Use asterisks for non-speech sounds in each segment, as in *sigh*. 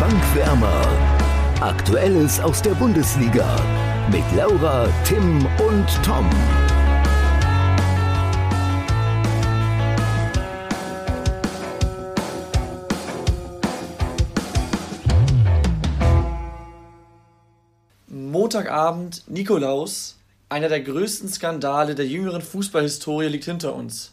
Bankwärmer. Aktuelles aus der Bundesliga mit Laura, Tim und Tom. Montagabend, Nikolaus. Einer der größten Skandale der jüngeren Fußballhistorie liegt hinter uns.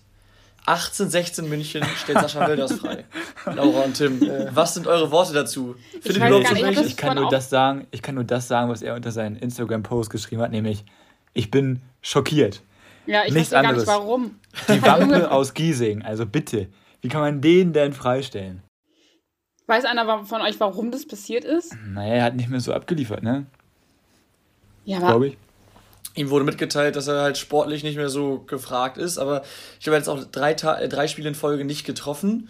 1816 München stellt Sascha Wilders frei. *laughs* Laura und Tim, was sind eure Worte dazu? Findet ihr überhaupt so ich, ich kann nur das sagen, ich kann nur das sagen, was er unter seinen Instagram-Post geschrieben hat, nämlich ich bin schockiert. Ja, ich Nichts weiß gar nicht warum. Die *laughs* Wampe aus Giesing, also bitte, wie kann man den denn freistellen? Weiß einer von euch, warum das passiert ist? Naja, er hat nicht mehr so abgeliefert, ne? Ja, aber Glaube ich. Ihm wurde mitgeteilt, dass er halt sportlich nicht mehr so gefragt ist, aber ich habe jetzt auch drei, Ta äh, drei Spiele in Folge nicht getroffen.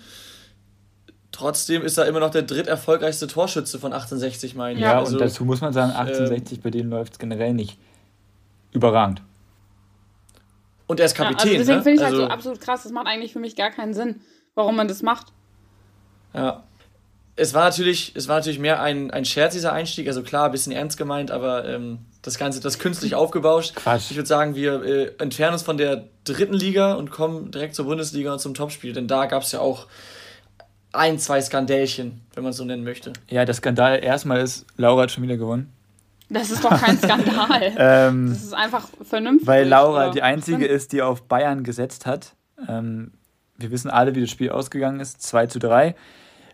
Trotzdem ist er immer noch der dritterfolgreichste Torschütze von 1860, meine ich. Ja, also, und dazu muss man sagen, 1860, äh, bei denen läuft es generell nicht überragend. Und er ist Kapitän. Ja, also deswegen ne? finde ich also, halt so absolut krass. Das macht eigentlich für mich gar keinen Sinn, warum man das macht. Ja. Es war natürlich, es war natürlich mehr ein, ein Scherz, dieser Einstieg. Also klar, ein bisschen ernst gemeint, aber ähm, das Ganze, das künstlich aufgebauscht. Quatsch. Ich würde sagen, wir äh, entfernen uns von der dritten Liga und kommen direkt zur Bundesliga und zum Topspiel. Denn da gab es ja auch ein, zwei Skandälchen, wenn man es so nennen möchte. Ja, der Skandal erstmal ist, Laura hat schon wieder gewonnen. Das ist doch kein *laughs* Skandal. *laughs* ähm, das ist einfach vernünftig. Weil Laura die einzige ist, die auf Bayern gesetzt hat. Ähm, wir wissen alle, wie das Spiel ausgegangen ist. 2 zu 3.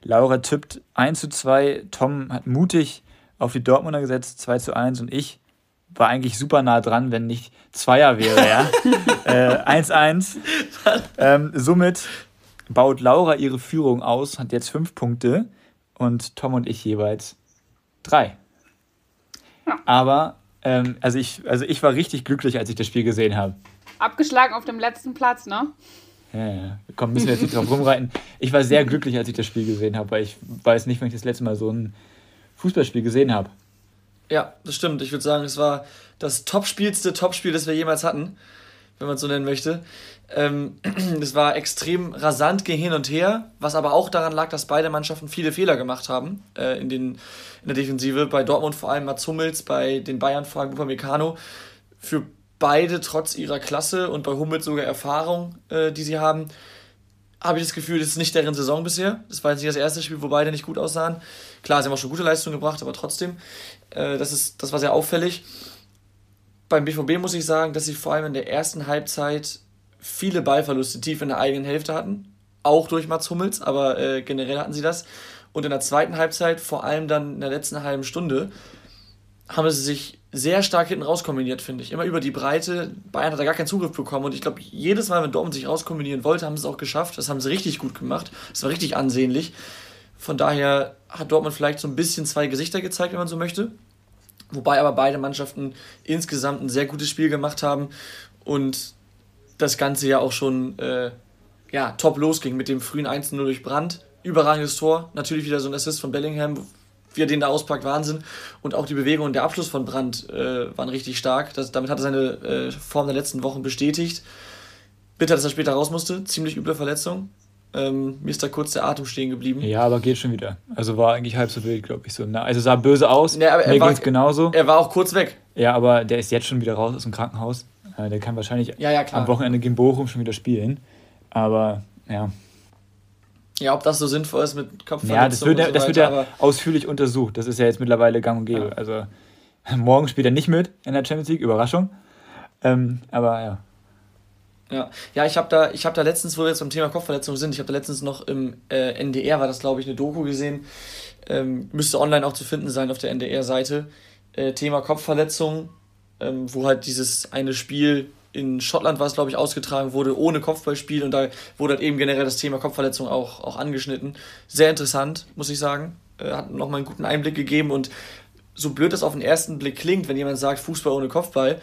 Laura tippt 1 zu 2. Tom hat mutig auf die Dortmunder gesetzt, 2 zu 1. Und ich war eigentlich super nah dran, wenn nicht Zweier wäre, ja. 1-1. *laughs* äh, ähm, somit baut Laura ihre Führung aus, hat jetzt fünf Punkte und Tom und ich jeweils drei. Aber, ähm, also, ich, also ich war richtig glücklich, als ich das Spiel gesehen habe. Abgeschlagen auf dem letzten Platz, ne? Ja, ja. Komm, müssen wir jetzt nicht drauf rumreiten. Ich war sehr glücklich, als ich das Spiel gesehen habe, weil ich weiß nicht, wenn ich das letzte Mal so ein Fußballspiel gesehen habe. Ja, das stimmt. Ich würde sagen, es war das topspielste Topspiel, das wir jemals hatten, wenn man es so nennen möchte. Ähm, *clears throat* es war extrem rasant gehen hin und her, was aber auch daran lag, dass beide Mannschaften viele Fehler gemacht haben äh, in, den, in der Defensive. Bei Dortmund vor allem Mats Hummels, bei den Bayern vor allem Upamecano. Für beide trotz ihrer Klasse und bei Hummels sogar Erfahrung, äh, die sie haben, habe ich das Gefühl, das ist nicht deren Saison bisher. Das war jetzt nicht das erste Spiel, wo beide nicht gut aussahen. Klar, sie haben auch schon gute Leistungen gebracht, aber trotzdem, äh, das, ist, das war sehr auffällig. Beim BVB muss ich sagen, dass sie vor allem in der ersten Halbzeit viele Ballverluste tief in der eigenen Hälfte hatten. Auch durch Mats Hummels, aber äh, generell hatten sie das. Und in der zweiten Halbzeit, vor allem dann in der letzten halben Stunde, haben sie sich sehr stark hinten rauskombiniert, finde ich. Immer über die Breite. Bayern hat da gar keinen Zugriff bekommen. Und ich glaube, jedes Mal, wenn Dortmund sich rauskombinieren wollte, haben sie es auch geschafft. Das haben sie richtig gut gemacht. Das war richtig ansehnlich. Von daher hat Dortmund vielleicht so ein bisschen zwei Gesichter gezeigt, wenn man so möchte. Wobei aber beide Mannschaften insgesamt ein sehr gutes Spiel gemacht haben und das Ganze ja auch schon äh, ja, top losging mit dem frühen 1-0 durch Brand. Überragendes Tor. Natürlich wieder so ein Assist von Bellingham, wie er den da auspackt, Wahnsinn. Und auch die Bewegung und der Abschluss von Brandt äh, waren richtig stark. Das, damit hat er seine äh, Form der letzten Wochen bestätigt. Bitter, dass er später raus musste. Ziemlich üble Verletzung. Ähm, mir ist da kurz der Atem stehen geblieben. Ja, aber geht schon wieder. Also war eigentlich halb so wild, glaube ich. So. Also sah böse aus. Ja, mir ging es genauso. Er war auch kurz weg. Ja, aber der ist jetzt schon wieder raus aus dem Krankenhaus. Äh, der kann wahrscheinlich ja, ja, am Wochenende gegen Bochum schon wieder spielen. Aber ja. Ja, ob das so sinnvoll ist mit Kopfverletzung. Ja, das wird, so das wird ja ausführlich untersucht. Das ist ja jetzt mittlerweile gang und gäbe. Ja. Also *laughs* morgen spielt er nicht mit in der Champions League, Überraschung. Ähm, aber ja. Ja, ja ich habe da, hab da letztens, wo wir jetzt beim Thema Kopfverletzung sind, ich habe da letztens noch im äh, NDR, war das glaube ich, eine Doku gesehen. Ähm, müsste online auch zu finden sein auf der NDR-Seite. Äh, Thema Kopfverletzung, ähm, wo halt dieses eine Spiel in Schottland war es, glaube ich, ausgetragen wurde, ohne Kopfballspiel und da wurde halt eben generell das Thema Kopfverletzung auch, auch angeschnitten. Sehr interessant, muss ich sagen. Äh, hat nochmal einen guten Einblick gegeben und so blöd das auf den ersten Blick klingt, wenn jemand sagt, Fußball ohne Kopfball,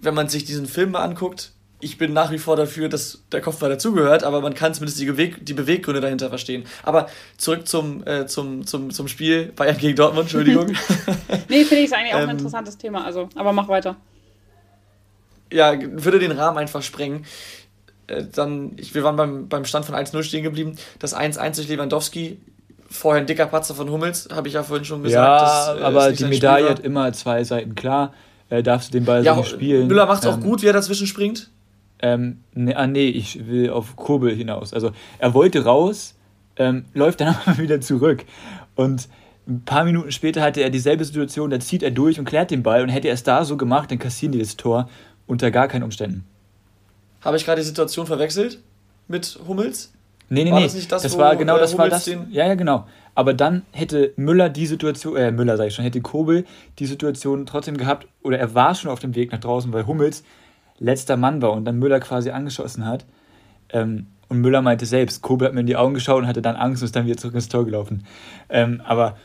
wenn man sich diesen Film mal anguckt, ich bin nach wie vor dafür, dass der Kopfball dazugehört, aber man kann zumindest die, Beweg die Beweggründe dahinter verstehen. Aber zurück zum, äh, zum, zum, zum Spiel Bayern gegen Dortmund, Entschuldigung. *laughs* nee, finde ich es eigentlich auch ein ähm, interessantes Thema, also, aber mach weiter ja, würde den Rahmen einfach sprengen. Äh, dann, ich, wir waren beim, beim Stand von 1-0 stehen geblieben. Das 1-1 durch Lewandowski vorher ein dicker Patzer von Hummels, habe ich ja vorhin schon gesagt. Ja, dass, äh, aber die Medaille hat immer zwei Seiten. Klar, äh, darfst du den Ball ja, so nicht spielen. Müller macht es ähm, auch gut, wie er dazwischen springt. Ähm, nee, ah, nee, ich will auf Kurbel hinaus. Also er wollte raus, ähm, läuft dann *laughs* aber wieder zurück. Und ein paar Minuten später hatte er dieselbe Situation, da zieht er durch und klärt den Ball und hätte er es da so gemacht, dann kassieren die das Tor unter gar keinen Umständen. Habe ich gerade die Situation verwechselt mit Hummels? Nee, nee, war nee. Das, das, das war genau das war das. Ja, ja, genau. Aber dann hätte Müller die Situation, äh, Müller sage ich schon, hätte Kobel die Situation trotzdem gehabt, oder er war schon auf dem Weg nach draußen, weil Hummels letzter Mann war und dann Müller quasi angeschossen hat. Ähm, und Müller meinte selbst, Kobel hat mir in die Augen geschaut und hatte dann Angst und ist dann wieder zurück ins Tor gelaufen. Ähm, aber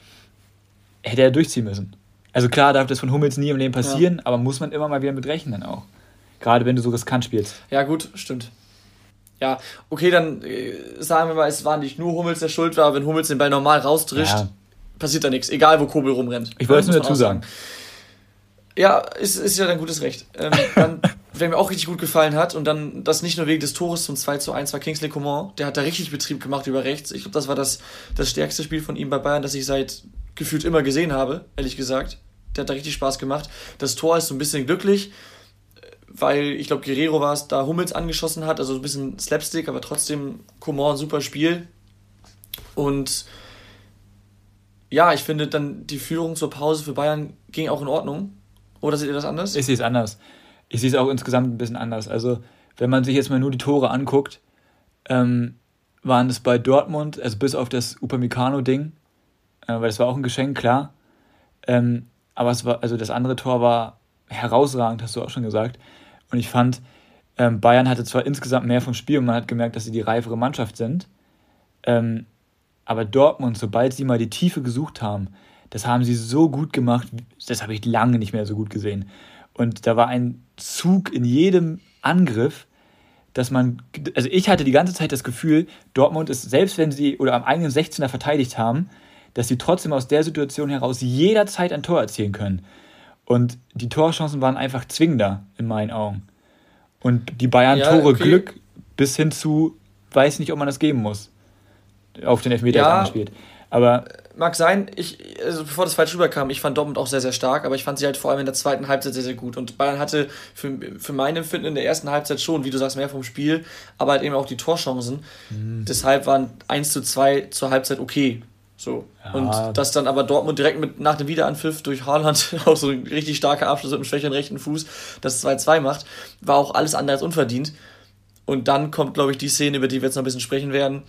hätte er durchziehen müssen. Also klar darf das von Hummels nie im Leben passieren, ja. aber muss man immer mal wieder mit rechnen auch. Gerade wenn du so riskant spielst. Ja, gut, stimmt. Ja, okay, dann äh, sagen wir mal, es war nicht nur Hummels, der schuld war. Wenn Hummels den Ball normal rausdrischt, ja. passiert da nichts, egal wo Kobel rumrennt. Ich wollte es nur dazu sagen. Ja, ist, ist ja dein gutes Recht. Ähm, dann, *laughs* wer mir auch richtig gut gefallen hat, und dann das nicht nur wegen des Tores zum 2 zu 1 war Kingsley Coman, der hat da richtig Betrieb gemacht über rechts. Ich glaube, das war das, das stärkste Spiel von ihm bei Bayern, das ich seit gefühlt immer gesehen habe, ehrlich gesagt. Der hat da richtig Spaß gemacht. Das Tor ist so ein bisschen glücklich weil ich glaube, Guerrero war es, da Hummels angeschossen hat, also ein bisschen Slapstick, aber trotzdem Coman ein super Spiel. Und ja, ich finde dann die Führung zur Pause für Bayern ging auch in Ordnung. Oder seht ihr das anders? Ich sehe es anders. Ich sehe es auch insgesamt ein bisschen anders. Also, wenn man sich jetzt mal nur die Tore anguckt, ähm, waren es bei Dortmund, also bis auf das Upamecano-Ding, äh, weil das war auch ein Geschenk, klar. Ähm, aber es war, also das andere Tor war herausragend, hast du auch schon gesagt. Und ich fand, ähm, Bayern hatte zwar insgesamt mehr vom Spiel und man hat gemerkt, dass sie die reifere Mannschaft sind. Ähm, aber Dortmund, sobald sie mal die Tiefe gesucht haben, das haben sie so gut gemacht, das habe ich lange nicht mehr so gut gesehen. Und da war ein Zug in jedem Angriff, dass man, also ich hatte die ganze Zeit das Gefühl, Dortmund ist, selbst wenn sie oder am eigenen 16er verteidigt haben, dass sie trotzdem aus der Situation heraus jederzeit ein Tor erzielen können. Und die Torchancen waren einfach zwingender in meinen Augen. Und die Bayern-Tore ja, okay. Glück bis hin zu, weiß nicht, ob man das geben muss. Auf den Elfmeter ja, gespielt. Aber. Mag sein, ich, also bevor das falsch rüberkam, ich fand Dortmund auch sehr, sehr stark, aber ich fand sie halt vor allem in der zweiten Halbzeit sehr, sehr gut. Und Bayern hatte für, für mein Empfinden in der ersten Halbzeit schon, wie du sagst, mehr vom Spiel, aber halt eben auch die Torchancen. Mhm. Deshalb waren 1 zu 2 zur Halbzeit okay. So. Ja. Und dass dann aber Dortmund direkt mit nach dem Wiederanpfiff durch Haaland *laughs* auch so ein richtig starker Abschluss mit einem schwächeren rechten Fuß das 2-2 macht, war auch alles andere als unverdient. Und dann kommt, glaube ich, die Szene, über die wir jetzt noch ein bisschen sprechen werden.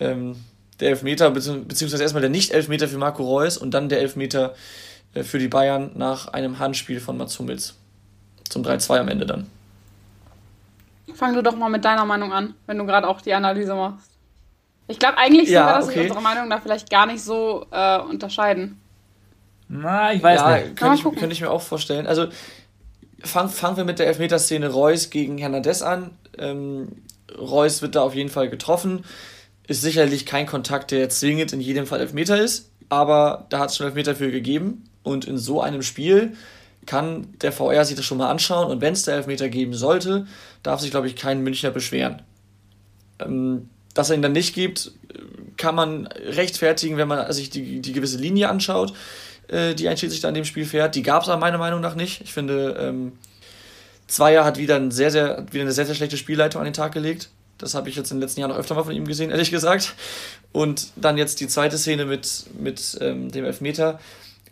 Ähm, der Elfmeter, beziehungsweise erstmal der Nicht-Elfmeter für Marco Reus und dann der Elfmeter äh, für die Bayern nach einem Handspiel von Mats Hummels. Zum 3-2 am Ende dann. Fang du doch mal mit deiner Meinung an, wenn du gerade auch die Analyse machst. Ich glaube, eigentlich ja, sind wir, dass okay. unsere Meinung da vielleicht gar nicht so äh, unterscheiden. Na, ich weiß ja, nicht. Könnte ich, könnte ich mir auch vorstellen. Also fangen fang wir mit der Elfmeterszene Reus gegen Hernandez an. Ähm, Reus wird da auf jeden Fall getroffen. Ist sicherlich kein Kontakt, der zwingend in jedem Fall Elfmeter ist, aber da hat es schon Elfmeter für gegeben. Und in so einem Spiel kann der VR sich das schon mal anschauen. Und wenn es da Elfmeter geben sollte, darf sich, glaube ich, kein Münchner beschweren. Ähm, dass er ihn dann nicht gibt, kann man rechtfertigen, wenn man sich die, die gewisse Linie anschaut, äh, die ein Schiedsrichter an dem Spiel fährt. Die gab es aber meiner Meinung nach nicht. Ich finde, ähm, Zweier hat wieder, ein sehr, sehr, wieder eine sehr, sehr schlechte Spielleitung an den Tag gelegt. Das habe ich jetzt in den letzten Jahren öfter mal von ihm gesehen, ehrlich gesagt. Und dann jetzt die zweite Szene mit, mit ähm, dem Elfmeter.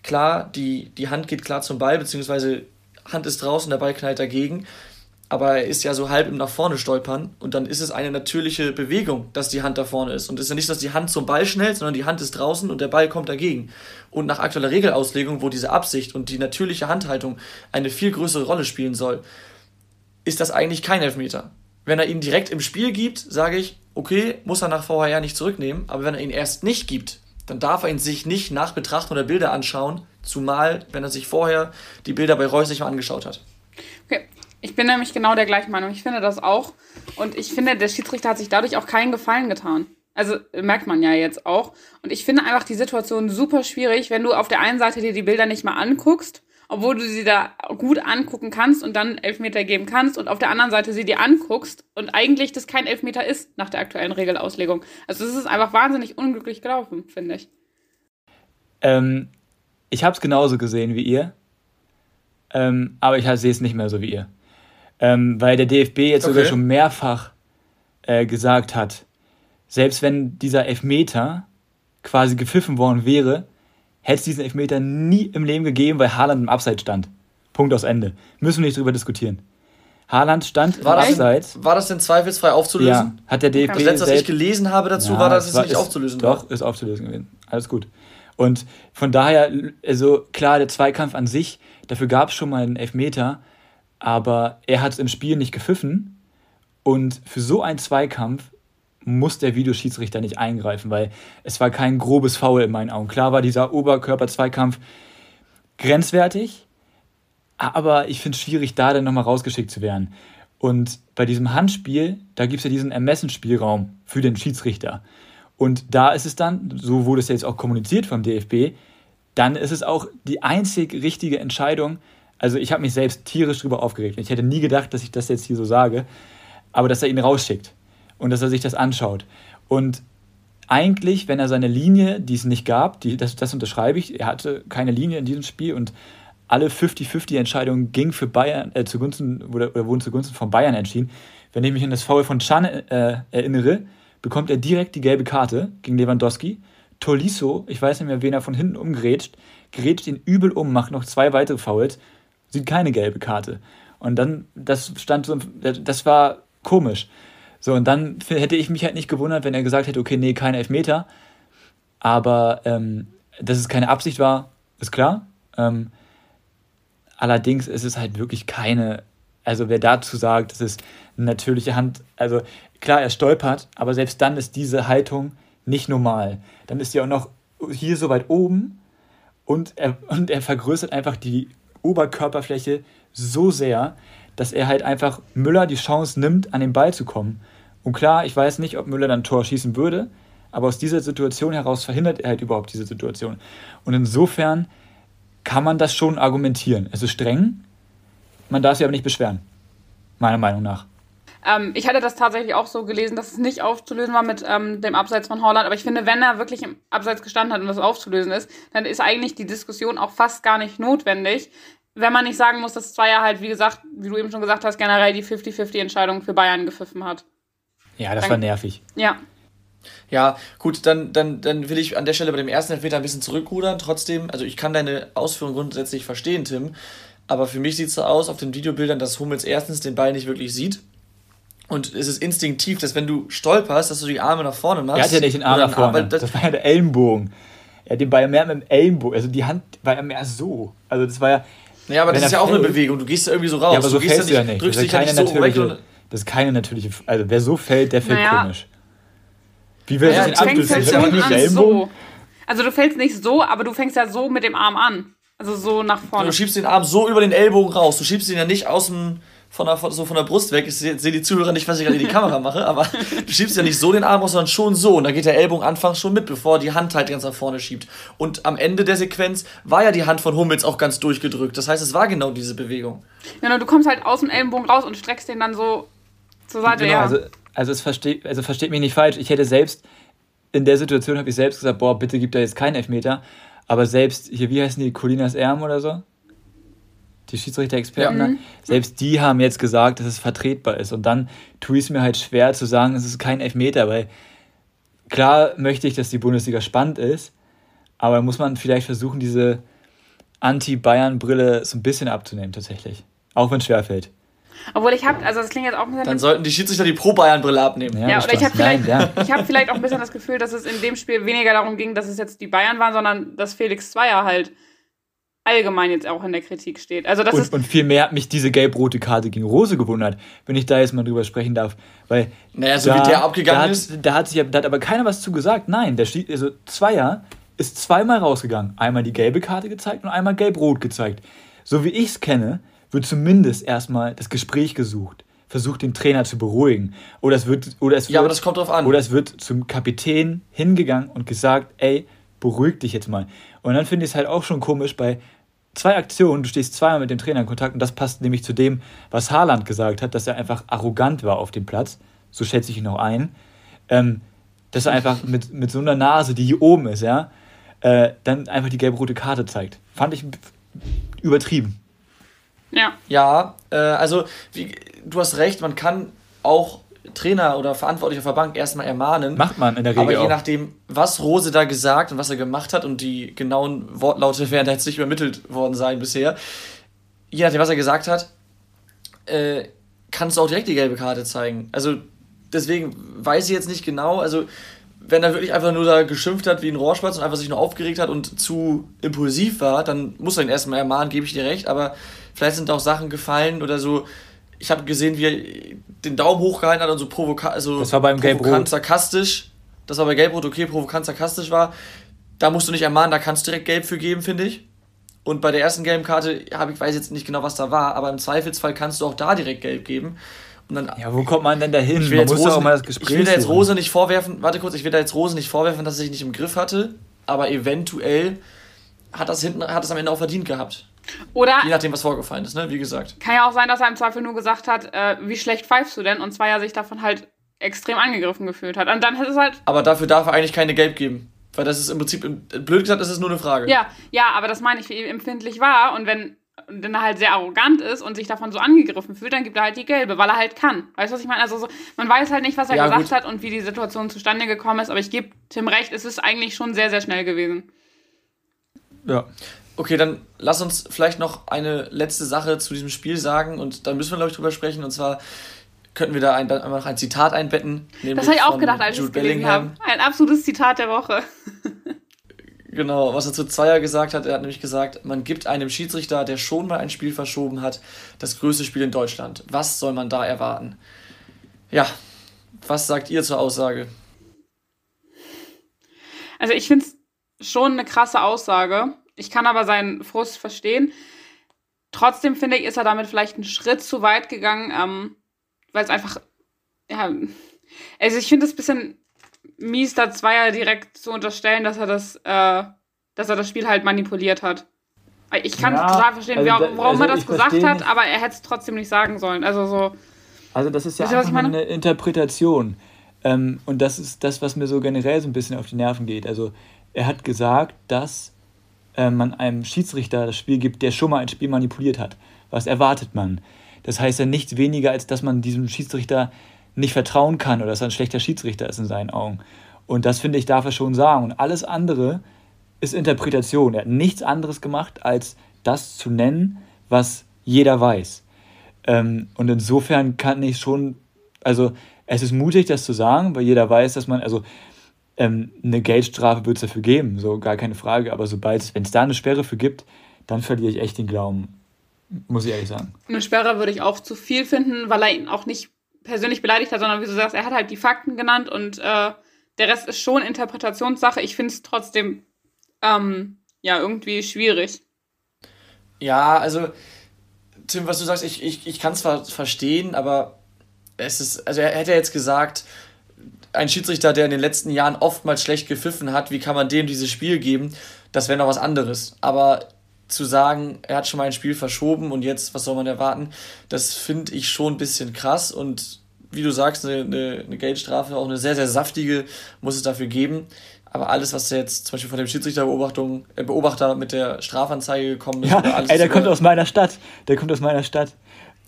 Klar, die, die Hand geht klar zum Ball, beziehungsweise Hand ist draußen, der Ball knallt dagegen aber er ist ja so halb im nach vorne stolpern und dann ist es eine natürliche Bewegung, dass die Hand da vorne ist. Und es ist ja nicht, dass die Hand zum Ball schnellt, sondern die Hand ist draußen und der Ball kommt dagegen. Und nach aktueller Regelauslegung, wo diese Absicht und die natürliche Handhaltung eine viel größere Rolle spielen soll, ist das eigentlich kein Elfmeter. Wenn er ihn direkt im Spiel gibt, sage ich, okay, muss er nach VHR nicht zurücknehmen, aber wenn er ihn erst nicht gibt, dann darf er ihn sich nicht nach Betrachten oder Bilder anschauen, zumal wenn er sich vorher die Bilder bei Reus sich mal angeschaut hat. Ich bin nämlich genau der gleichen Meinung. Ich finde das auch. Und ich finde, der Schiedsrichter hat sich dadurch auch keinen Gefallen getan. Also merkt man ja jetzt auch. Und ich finde einfach die Situation super schwierig, wenn du auf der einen Seite dir die Bilder nicht mal anguckst obwohl du sie da gut angucken kannst und dann Elfmeter geben kannst und auf der anderen Seite sie dir anguckst und eigentlich das kein Elfmeter ist nach der aktuellen Regelauslegung. Also es ist einfach wahnsinnig unglücklich gelaufen, finde ich. Ähm, ich habe es genauso gesehen wie ihr, ähm, aber ich sehe es nicht mehr so wie ihr. Ähm, weil der DFB jetzt okay. sogar schon mehrfach äh, gesagt hat, selbst wenn dieser Elfmeter quasi gepfiffen worden wäre, hätte es diesen Elfmeter nie im Leben gegeben, weil Haaland im Abseits stand. Punkt aus Ende. Müssen wir nicht drüber diskutieren. Haaland stand war im Abseits. War das denn zweifelsfrei aufzulösen? Ja, hat der DFB. Das letzte, was ich gelesen habe dazu, ja, war, dass es, war, nicht aufzulösen doch, war. Doch, ist aufzulösen gewesen. Alles gut. Und von daher, also klar, der Zweikampf an sich, dafür gab es schon mal einen Elfmeter, aber er hat es im Spiel nicht gepfiffen. Und für so einen Zweikampf muss der Videoschiedsrichter nicht eingreifen, weil es war kein grobes Foul in meinen Augen. Klar war dieser Oberkörper-Zweikampf grenzwertig, aber ich finde es schwierig, da dann nochmal rausgeschickt zu werden. Und bei diesem Handspiel, da gibt es ja diesen Ermessensspielraum für den Schiedsrichter. Und da ist es dann, so wurde es jetzt auch kommuniziert vom DFB, dann ist es auch die einzig richtige Entscheidung. Also ich habe mich selbst tierisch drüber aufgeregt. Ich hätte nie gedacht, dass ich das jetzt hier so sage, aber dass er ihn rausschickt und dass er sich das anschaut. Und eigentlich, wenn er seine Linie, die es nicht gab, die, das, das unterschreibe ich, er hatte keine Linie in diesem Spiel und alle 50-50-Entscheidungen gingen für Bayern, äh, zugunsten, oder, oder wurden zugunsten von Bayern entschieden. Wenn ich mich an das Foul von Chan äh, erinnere, bekommt er direkt die gelbe Karte gegen Lewandowski. Tolisso, ich weiß nicht mehr, wen er von hinten umgrätscht, grätscht ihn übel um, macht noch zwei weitere Fouls, sieht keine gelbe Karte. Und dann, das stand so, das war komisch. So, und dann hätte ich mich halt nicht gewundert, wenn er gesagt hätte, okay, nee, kein Elfmeter. Aber ähm, dass es keine Absicht war, ist klar. Ähm, allerdings ist es halt wirklich keine, also wer dazu sagt, das ist eine natürliche Hand, also klar, er stolpert, aber selbst dann ist diese Haltung nicht normal. Dann ist sie auch noch hier so weit oben und er, und er vergrößert einfach die Oberkörperfläche so sehr, dass er halt einfach Müller die Chance nimmt, an den Ball zu kommen. Und klar, ich weiß nicht, ob Müller dann ein Tor schießen würde, aber aus dieser Situation heraus verhindert er halt überhaupt diese Situation. Und insofern kann man das schon argumentieren. Es ist streng, man darf sich aber nicht beschweren. Meiner Meinung nach. Ähm, ich hatte das tatsächlich auch so gelesen, dass es nicht aufzulösen war mit ähm, dem Abseits von Holland. Aber ich finde, wenn er wirklich im Abseits gestanden hat und das aufzulösen ist, dann ist eigentlich die Diskussion auch fast gar nicht notwendig. Wenn man nicht sagen muss, dass Zweier halt, wie gesagt, wie du eben schon gesagt hast, generell die 50-50-Entscheidung für Bayern gepfiffen hat. Ja, das dann, war nervig. Ja. Ja, gut, dann, dann, dann will ich an der Stelle bei dem ersten Elfmeter ein bisschen zurückrudern. Trotzdem, also ich kann deine Ausführungen grundsätzlich verstehen, Tim. Aber für mich sieht es so aus auf den Videobildern, dass Hummels erstens den Ball nicht wirklich sieht. Und es ist instinktiv, dass wenn du stolperst, dass du die Arme nach vorne machst. Er hat ja nicht den Arm nach vorne. das, das, war ja der Ellenbogen. Er hat den Ball ja mehr mit dem Ellenbogen. Also die Hand war ja mehr so. Also das war ja. Ja, aber das ist ja auch eine Bewegung. Du gehst ja irgendwie so raus. Ja, aber so du fällst du ja nicht. Drückst dich ja nicht so weg. Das ist keine natürliche. Also wer so fällt, der fällt naja. komisch. Wie will naja, das denn ab? Du fällst ja nicht so. Also du fällst nicht so, aber du fängst ja so mit dem Arm an. Also so nach vorne. Du schiebst den Arm so über den Ellbogen raus. Du schiebst ihn ja nicht aus dem von der, so von der Brust weg. Ich sehe die Zuhörer nicht, was ich gerade in die Kamera mache, aber du schiebst ja nicht so den Arm raus, sondern schon so. Und da geht der Ellbogen anfangs schon mit, bevor die Hand halt ganz nach vorne schiebt. Und am Ende der Sequenz war ja die Hand von Hummels auch ganz durchgedrückt. Das heißt, es war genau diese Bewegung. Genau, du kommst halt aus dem Ellenbogen raus und streckst den dann so zur Seite, genau, ja. Also, also, es versteht, also versteht mich nicht falsch. Ich hätte selbst, in der Situation habe ich selbst gesagt, boah, bitte gib da jetzt keinen Elfmeter. Aber selbst, hier, wie heißen die, Colinas Erm oder so? Die Schiedsrichter-Experten, ja. mhm. selbst die haben jetzt gesagt, dass es vertretbar ist. Und dann tue ich es mir halt schwer zu sagen, es ist kein Elfmeter, weil klar möchte ich, dass die Bundesliga spannend ist, aber muss man vielleicht versuchen, diese Anti-Bayern-Brille so ein bisschen abzunehmen, tatsächlich. Auch wenn es schwerfällt. Obwohl ich habe, also das klingt jetzt auch ein bisschen. Dann sollten die Schiedsrichter die Pro-Bayern-Brille abnehmen. Ja, ja oder ich habe vielleicht, ja. *laughs* ich habe vielleicht auch ein bisschen das Gefühl, dass es in dem Spiel weniger darum ging, dass es jetzt die Bayern waren, sondern dass Felix Zweier halt allgemein jetzt auch in der Kritik steht. Also das und, ist und vielmehr hat mich diese gelb-rote Karte gegen Rose gewundert, wenn ich da jetzt mal drüber sprechen darf. Weil naja, so da, wie der abgegangen da ist. da hat, sich, da hat aber keiner was zu gesagt. Nein, der also Zweier ist zweimal rausgegangen. Einmal die gelbe Karte gezeigt und einmal gelb-rot gezeigt. So wie ich es kenne, wird zumindest erstmal das Gespräch gesucht. Versucht den Trainer zu beruhigen. Oder es wird. Oder es wird, ja, aber das kommt drauf an. Oder es wird zum Kapitän hingegangen und gesagt, ey, beruhig dich jetzt mal. Und dann finde ich es halt auch schon komisch bei zwei Aktionen, du stehst zweimal mit dem Trainer in Kontakt und das passt nämlich zu dem, was Haaland gesagt hat, dass er einfach arrogant war auf dem Platz. So schätze ich ihn noch ein. Ähm, dass er einfach mit, mit so einer Nase, die hier oben ist, ja, äh, dann einfach die gelb-rote Karte zeigt. Fand ich übertrieben. Ja. Ja, äh, also wie, du hast recht, man kann auch Trainer oder Verantwortlicher für Bank erstmal ermahnen. Macht man in der Regel. Aber je auch. nachdem, was Rose da gesagt und was er gemacht hat und die genauen Wortlaute *laughs* werden jetzt nicht übermittelt worden sein bisher, je nachdem, was er gesagt hat, äh, kannst du auch direkt die gelbe Karte zeigen. Also deswegen weiß ich jetzt nicht genau, also wenn er wirklich einfach nur da geschimpft hat wie ein Rohrspatz und einfach sich nur aufgeregt hat und zu impulsiv war, dann muss er ihn erstmal ermahnen, gebe ich dir recht, aber vielleicht sind auch Sachen gefallen oder so, ich habe gesehen, wie er den Daumen hochgehalten hat und so provoka also das war beim provokant sarkastisch. Das war bei Gelbrot okay, provokant sarkastisch war. Da musst du nicht ermahnen, da kannst du direkt Gelb für geben, finde ich. Und bei der ersten gelben Karte, habe ich weiß jetzt nicht genau, was da war, aber im Zweifelsfall kannst du auch da direkt Gelb geben. Und dann, ja, wo kommt man denn dahin? Ich will man muss Rose, das Gespräch Ich will da jetzt Rose nicht vorwerfen, warte kurz, ich will da jetzt Rose nicht vorwerfen, dass er sich nicht im Griff hatte, aber eventuell hat das hinten, hat es am Ende auch verdient gehabt. Oder Je nachdem, was vorgefallen ist, ne? wie gesagt. Kann ja auch sein, dass er im Zweifel nur gesagt hat, äh, wie schlecht pfeifst du denn? Und zwar ja sich davon halt extrem angegriffen gefühlt hat. Und dann hätte es halt. Aber dafür darf er eigentlich keine Gelb geben. Weil das ist im Prinzip, blöd gesagt, das ist nur eine Frage. Ja, ja, aber das meine ich, wie empfindlich war. Und wenn, wenn er halt sehr arrogant ist und sich davon so angegriffen fühlt, dann gibt er halt die gelbe, weil er halt kann. Weißt du, was ich meine? Also so, man weiß halt nicht, was er ja, gesagt gut. hat und wie die Situation zustande gekommen ist, aber ich gebe Tim recht, es ist eigentlich schon sehr, sehr schnell gewesen. Ja. Okay, dann lass uns vielleicht noch eine letzte Sache zu diesem Spiel sagen und dann müssen wir, glaube ich, drüber sprechen. Und zwar könnten wir da ein, einmal noch ein Zitat einbetten. Das habe ich auch gedacht, als ich es gelesen habe. Ein absolutes Zitat der Woche. *laughs* genau, was er zu Zweier gesagt hat. Er hat nämlich gesagt, man gibt einem Schiedsrichter, der schon mal ein Spiel verschoben hat, das größte Spiel in Deutschland. Was soll man da erwarten? Ja, was sagt ihr zur Aussage? Also ich finde es schon eine krasse Aussage. Ich kann aber seinen Frust verstehen. Trotzdem finde ich, ist er damit vielleicht einen Schritt zu weit gegangen, ähm, weil es einfach, ja, also ich finde es ein bisschen mies, da Zweier direkt zu unterstellen, dass er das, äh, dass er das Spiel halt manipuliert hat. Ich kann ja, total verstehen, also, warum also er das gesagt hat, nicht. aber er hätte es trotzdem nicht sagen sollen. Also so. Also das ist ja einfach eine Interpretation. Ähm, und das ist das, was mir so generell so ein bisschen auf die Nerven geht. Also er hat gesagt, dass äh, man einem Schiedsrichter das Spiel gibt, der schon mal ein Spiel manipuliert hat. Was erwartet man? Das heißt ja nichts weniger, als dass man diesem Schiedsrichter nicht vertrauen kann oder dass er ein schlechter Schiedsrichter ist in seinen Augen. Und das finde ich, darf er schon sagen. Und alles andere ist Interpretation. Er hat nichts anderes gemacht, als das zu nennen, was jeder weiß. Ähm, und insofern kann ich schon, also es ist mutig, das zu sagen, weil jeder weiß, dass man, also ähm, eine Geldstrafe wird es dafür geben, so gar keine Frage. Aber sobald es, wenn es da eine Sperre für gibt, dann verliere ich echt den Glauben, muss ich ehrlich sagen. Eine Sperre würde ich auch zu viel finden, weil er ihn auch nicht persönlich beleidigt hat, sondern wie du sagst, er hat halt die Fakten genannt und äh, der Rest ist schon Interpretationssache. Ich finde es trotzdem ähm, ja irgendwie schwierig. Ja, also Tim, was du sagst, ich, ich, ich kann es zwar verstehen, aber es ist, also er hätte jetzt gesagt, ein Schiedsrichter, der in den letzten Jahren oftmals schlecht gepfiffen hat, wie kann man dem dieses Spiel geben? Das wäre noch was anderes. Aber zu sagen, er hat schon mal ein Spiel verschoben und jetzt, was soll man erwarten, das finde ich schon ein bisschen krass und wie du sagst, eine, eine, eine, Geldstrafe, auch eine sehr, sehr saftige, muss es dafür geben. Aber alles, was jetzt zum Beispiel von dem Schiedsrichterbeobachtung, äh, Beobachter mit der Strafanzeige gekommen ist, ja, alles ey, der kommt aus meiner Stadt. Der kommt aus meiner Stadt.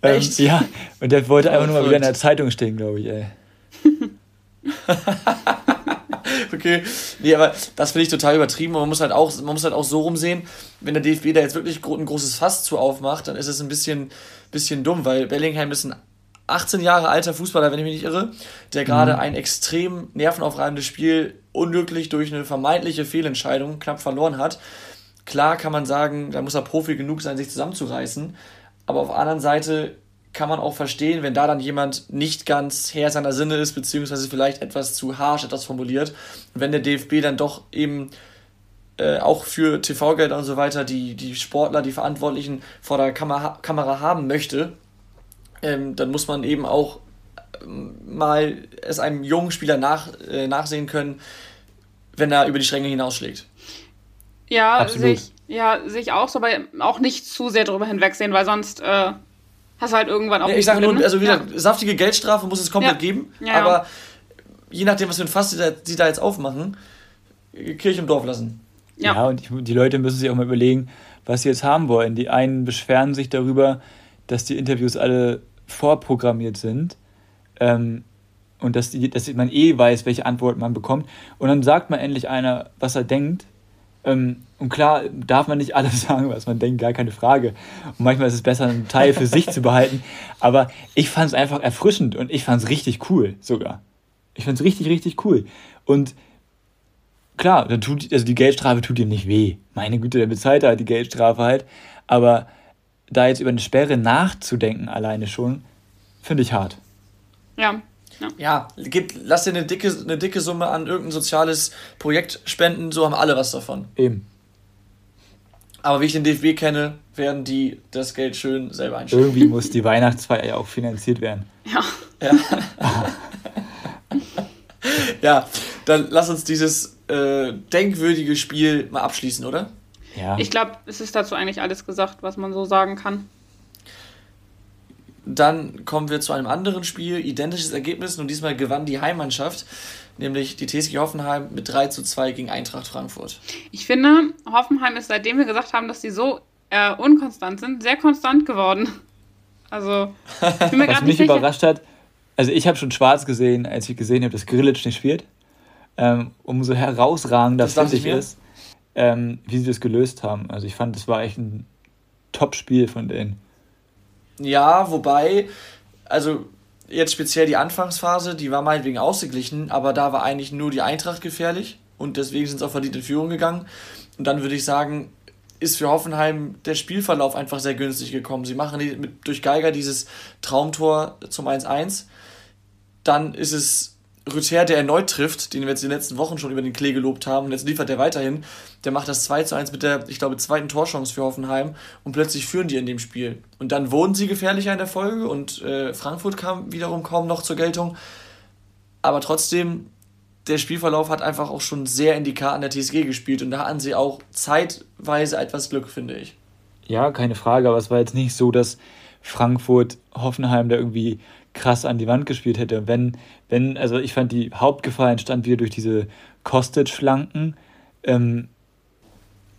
Echt? Ähm, ja, und der wollte *laughs* einfach nur mal wieder in der Zeitung stehen, glaube ich, ey. *laughs* okay. Nee, aber das finde ich total übertrieben. Und man muss halt auch, man muss halt auch so rumsehen, wenn der DFB da jetzt wirklich ein großes Fass zu aufmacht, dann ist es ein bisschen, bisschen dumm, weil Bellingham ist ein 18 Jahre alter Fußballer, wenn ich mich nicht irre, der gerade mhm. ein extrem nervenaufreibendes Spiel unglücklich durch eine vermeintliche Fehlentscheidung knapp verloren hat. Klar kann man sagen, da muss er Profi genug sein, sich zusammenzureißen. Aber auf der anderen Seite kann man auch verstehen, wenn da dann jemand nicht ganz Herr seiner Sinne ist, beziehungsweise vielleicht etwas zu harsch etwas formuliert. wenn der DFB dann doch eben äh, auch für TV-Gelder und so weiter die, die Sportler, die Verantwortlichen vor der Kamera, Kamera haben möchte, ähm, dann muss man eben auch ähm, mal es einem jungen Spieler nach, äh, nachsehen können, wenn er über die Stränge hinausschlägt. Ja, sehe ich, Ja, sehe ich auch so, aber auch nicht zu sehr darüber hinwegsehen, weil sonst äh, hast du halt irgendwann auch. Ja, ich sage nur, also wieder ja. saftige Geldstrafe muss es komplett ja. geben, aber je nachdem, was für ein Fass sie da, sie da jetzt aufmachen, Kirche im Dorf lassen. Ja, ja und die, die Leute müssen sich auch mal überlegen, was sie jetzt haben wollen. Die einen beschweren sich darüber, dass die Interviews alle vorprogrammiert sind ähm, und dass, die, dass man eh weiß, welche Antwort man bekommt. Und dann sagt man endlich einer, was er denkt. Ähm, und klar darf man nicht alles *laughs* sagen, was man denkt, gar keine Frage. Und manchmal ist es besser, einen Teil für sich zu behalten. Aber ich fand es einfach erfrischend und ich fand es richtig cool sogar. Ich fand es richtig, richtig cool. Und klar, dann tut, also die Geldstrafe tut ihm nicht weh. Meine Güte, der bezahlt halt die Geldstrafe halt. Aber da jetzt über eine Sperre nachzudenken, alleine schon, finde ich hart. Ja. Ja, ja gib, lass dir eine dicke, eine dicke Summe an irgendein soziales Projekt spenden, so haben alle was davon. Eben. Aber wie ich den DFB kenne, werden die das Geld schön selber einstellen. Irgendwie muss die Weihnachtsfeier ja auch finanziert werden. Ja. Ja, *laughs* ja dann lass uns dieses äh, denkwürdige Spiel mal abschließen, oder? Ja. Ich glaube, es ist dazu eigentlich alles gesagt, was man so sagen kann. Dann kommen wir zu einem anderen Spiel, identisches Ergebnis, und diesmal gewann die Heimmannschaft, nämlich die TSG Hoffenheim mit 3 zu 2 gegen Eintracht Frankfurt. Ich finde, Hoffenheim ist, seitdem wir gesagt haben, dass sie so äh, unkonstant sind, sehr konstant geworden. Also, ich bin mir *laughs* Was mich überrascht hat, also ich habe schon schwarz gesehen, als ich gesehen habe, dass Grillitsch nicht spielt. Ähm, umso herausragender finde ich es, ähm, wie sie das gelöst haben. Also ich fand, das war echt ein Top-Spiel von denen. Ja, wobei, also jetzt speziell die Anfangsphase, die war meinetwegen ausgeglichen, aber da war eigentlich nur die Eintracht gefährlich und deswegen sind sie auch verdient in Führung gegangen. Und dann würde ich sagen, ist für Hoffenheim der Spielverlauf einfach sehr günstig gekommen. Sie machen mit, durch Geiger dieses Traumtor zum 1-1. Dann ist es Rüther, der erneut trifft, den wir jetzt in den letzten Wochen schon über den Klee gelobt haben, und jetzt liefert er weiterhin, der macht das 2 zu 1 mit der, ich glaube, zweiten Torchance für Hoffenheim und plötzlich führen die in dem Spiel. Und dann wurden sie gefährlicher in der Folge und äh, Frankfurt kam wiederum kaum noch zur Geltung. Aber trotzdem, der Spielverlauf hat einfach auch schon sehr in die Karten der TSG gespielt und da hatten sie auch zeitweise etwas Glück, finde ich. Ja, keine Frage, aber es war jetzt nicht so, dass Frankfurt Hoffenheim da irgendwie krass an die Wand gespielt hätte. Wenn, wenn, also ich fand die Hauptgefahr entstand wieder durch diese Kostic-Flanken. Ähm,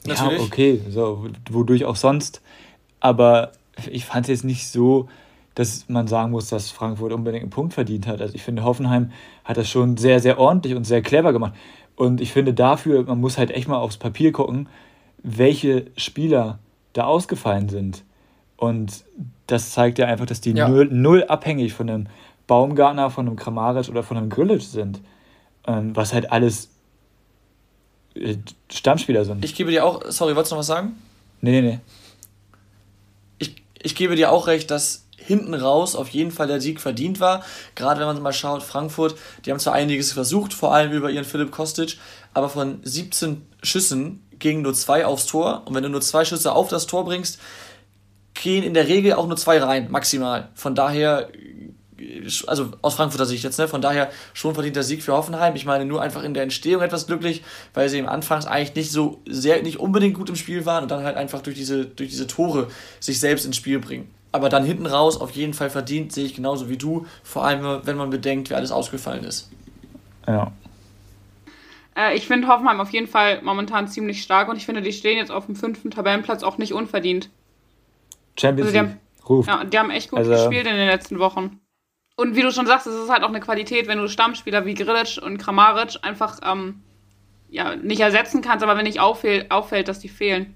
ja, okay, so, wodurch auch sonst. Aber ich fand es jetzt nicht so, dass man sagen muss, dass Frankfurt unbedingt einen Punkt verdient hat. Also ich finde, Hoffenheim hat das schon sehr, sehr ordentlich und sehr clever gemacht. Und ich finde dafür, man muss halt echt mal aufs Papier gucken, welche Spieler da ausgefallen sind. Und das zeigt ja einfach, dass die ja. null, null, abhängig von einem Baumgartner, von einem Kramaric oder von einem Grillitsch sind. Ähm, was halt alles äh, Stammspieler sind. Ich gebe dir auch, sorry, wolltest du noch was sagen? Nee, nee, nee. Ich, ich gebe dir auch recht, dass hinten raus auf jeden Fall der Sieg verdient war. Gerade wenn man mal schaut, Frankfurt, die haben zwar einiges versucht, vor allem über ihren Philipp Kostic, aber von 17 Schüssen gingen nur zwei aufs Tor. Und wenn du nur zwei Schüsse auf das Tor bringst, gehen in der Regel auch nur zwei rein, maximal. Von daher, also aus Frankfurter Sicht jetzt, ne? Von daher schon verdienter Sieg für Hoffenheim. Ich meine, nur einfach in der Entstehung etwas glücklich, weil sie im Anfangs eigentlich nicht so sehr, nicht unbedingt gut im Spiel waren und dann halt einfach durch diese, durch diese Tore sich selbst ins Spiel bringen. Aber dann hinten raus auf jeden Fall verdient, sehe ich genauso wie du, vor allem wenn man bedenkt, wer alles ausgefallen ist. Ja. Äh, ich finde Hoffenheim auf jeden Fall momentan ziemlich stark und ich finde, die stehen jetzt auf dem fünften Tabellenplatz auch nicht unverdient. Champions also League. Ruft. Ja, die haben echt gut also, gespielt in den letzten Wochen. Und wie du schon sagst, es ist halt auch eine Qualität, wenn du Stammspieler wie Grilic und Kramaric einfach ähm, ja, nicht ersetzen kannst, aber wenn nicht auffällt, auffällt, dass die fehlen.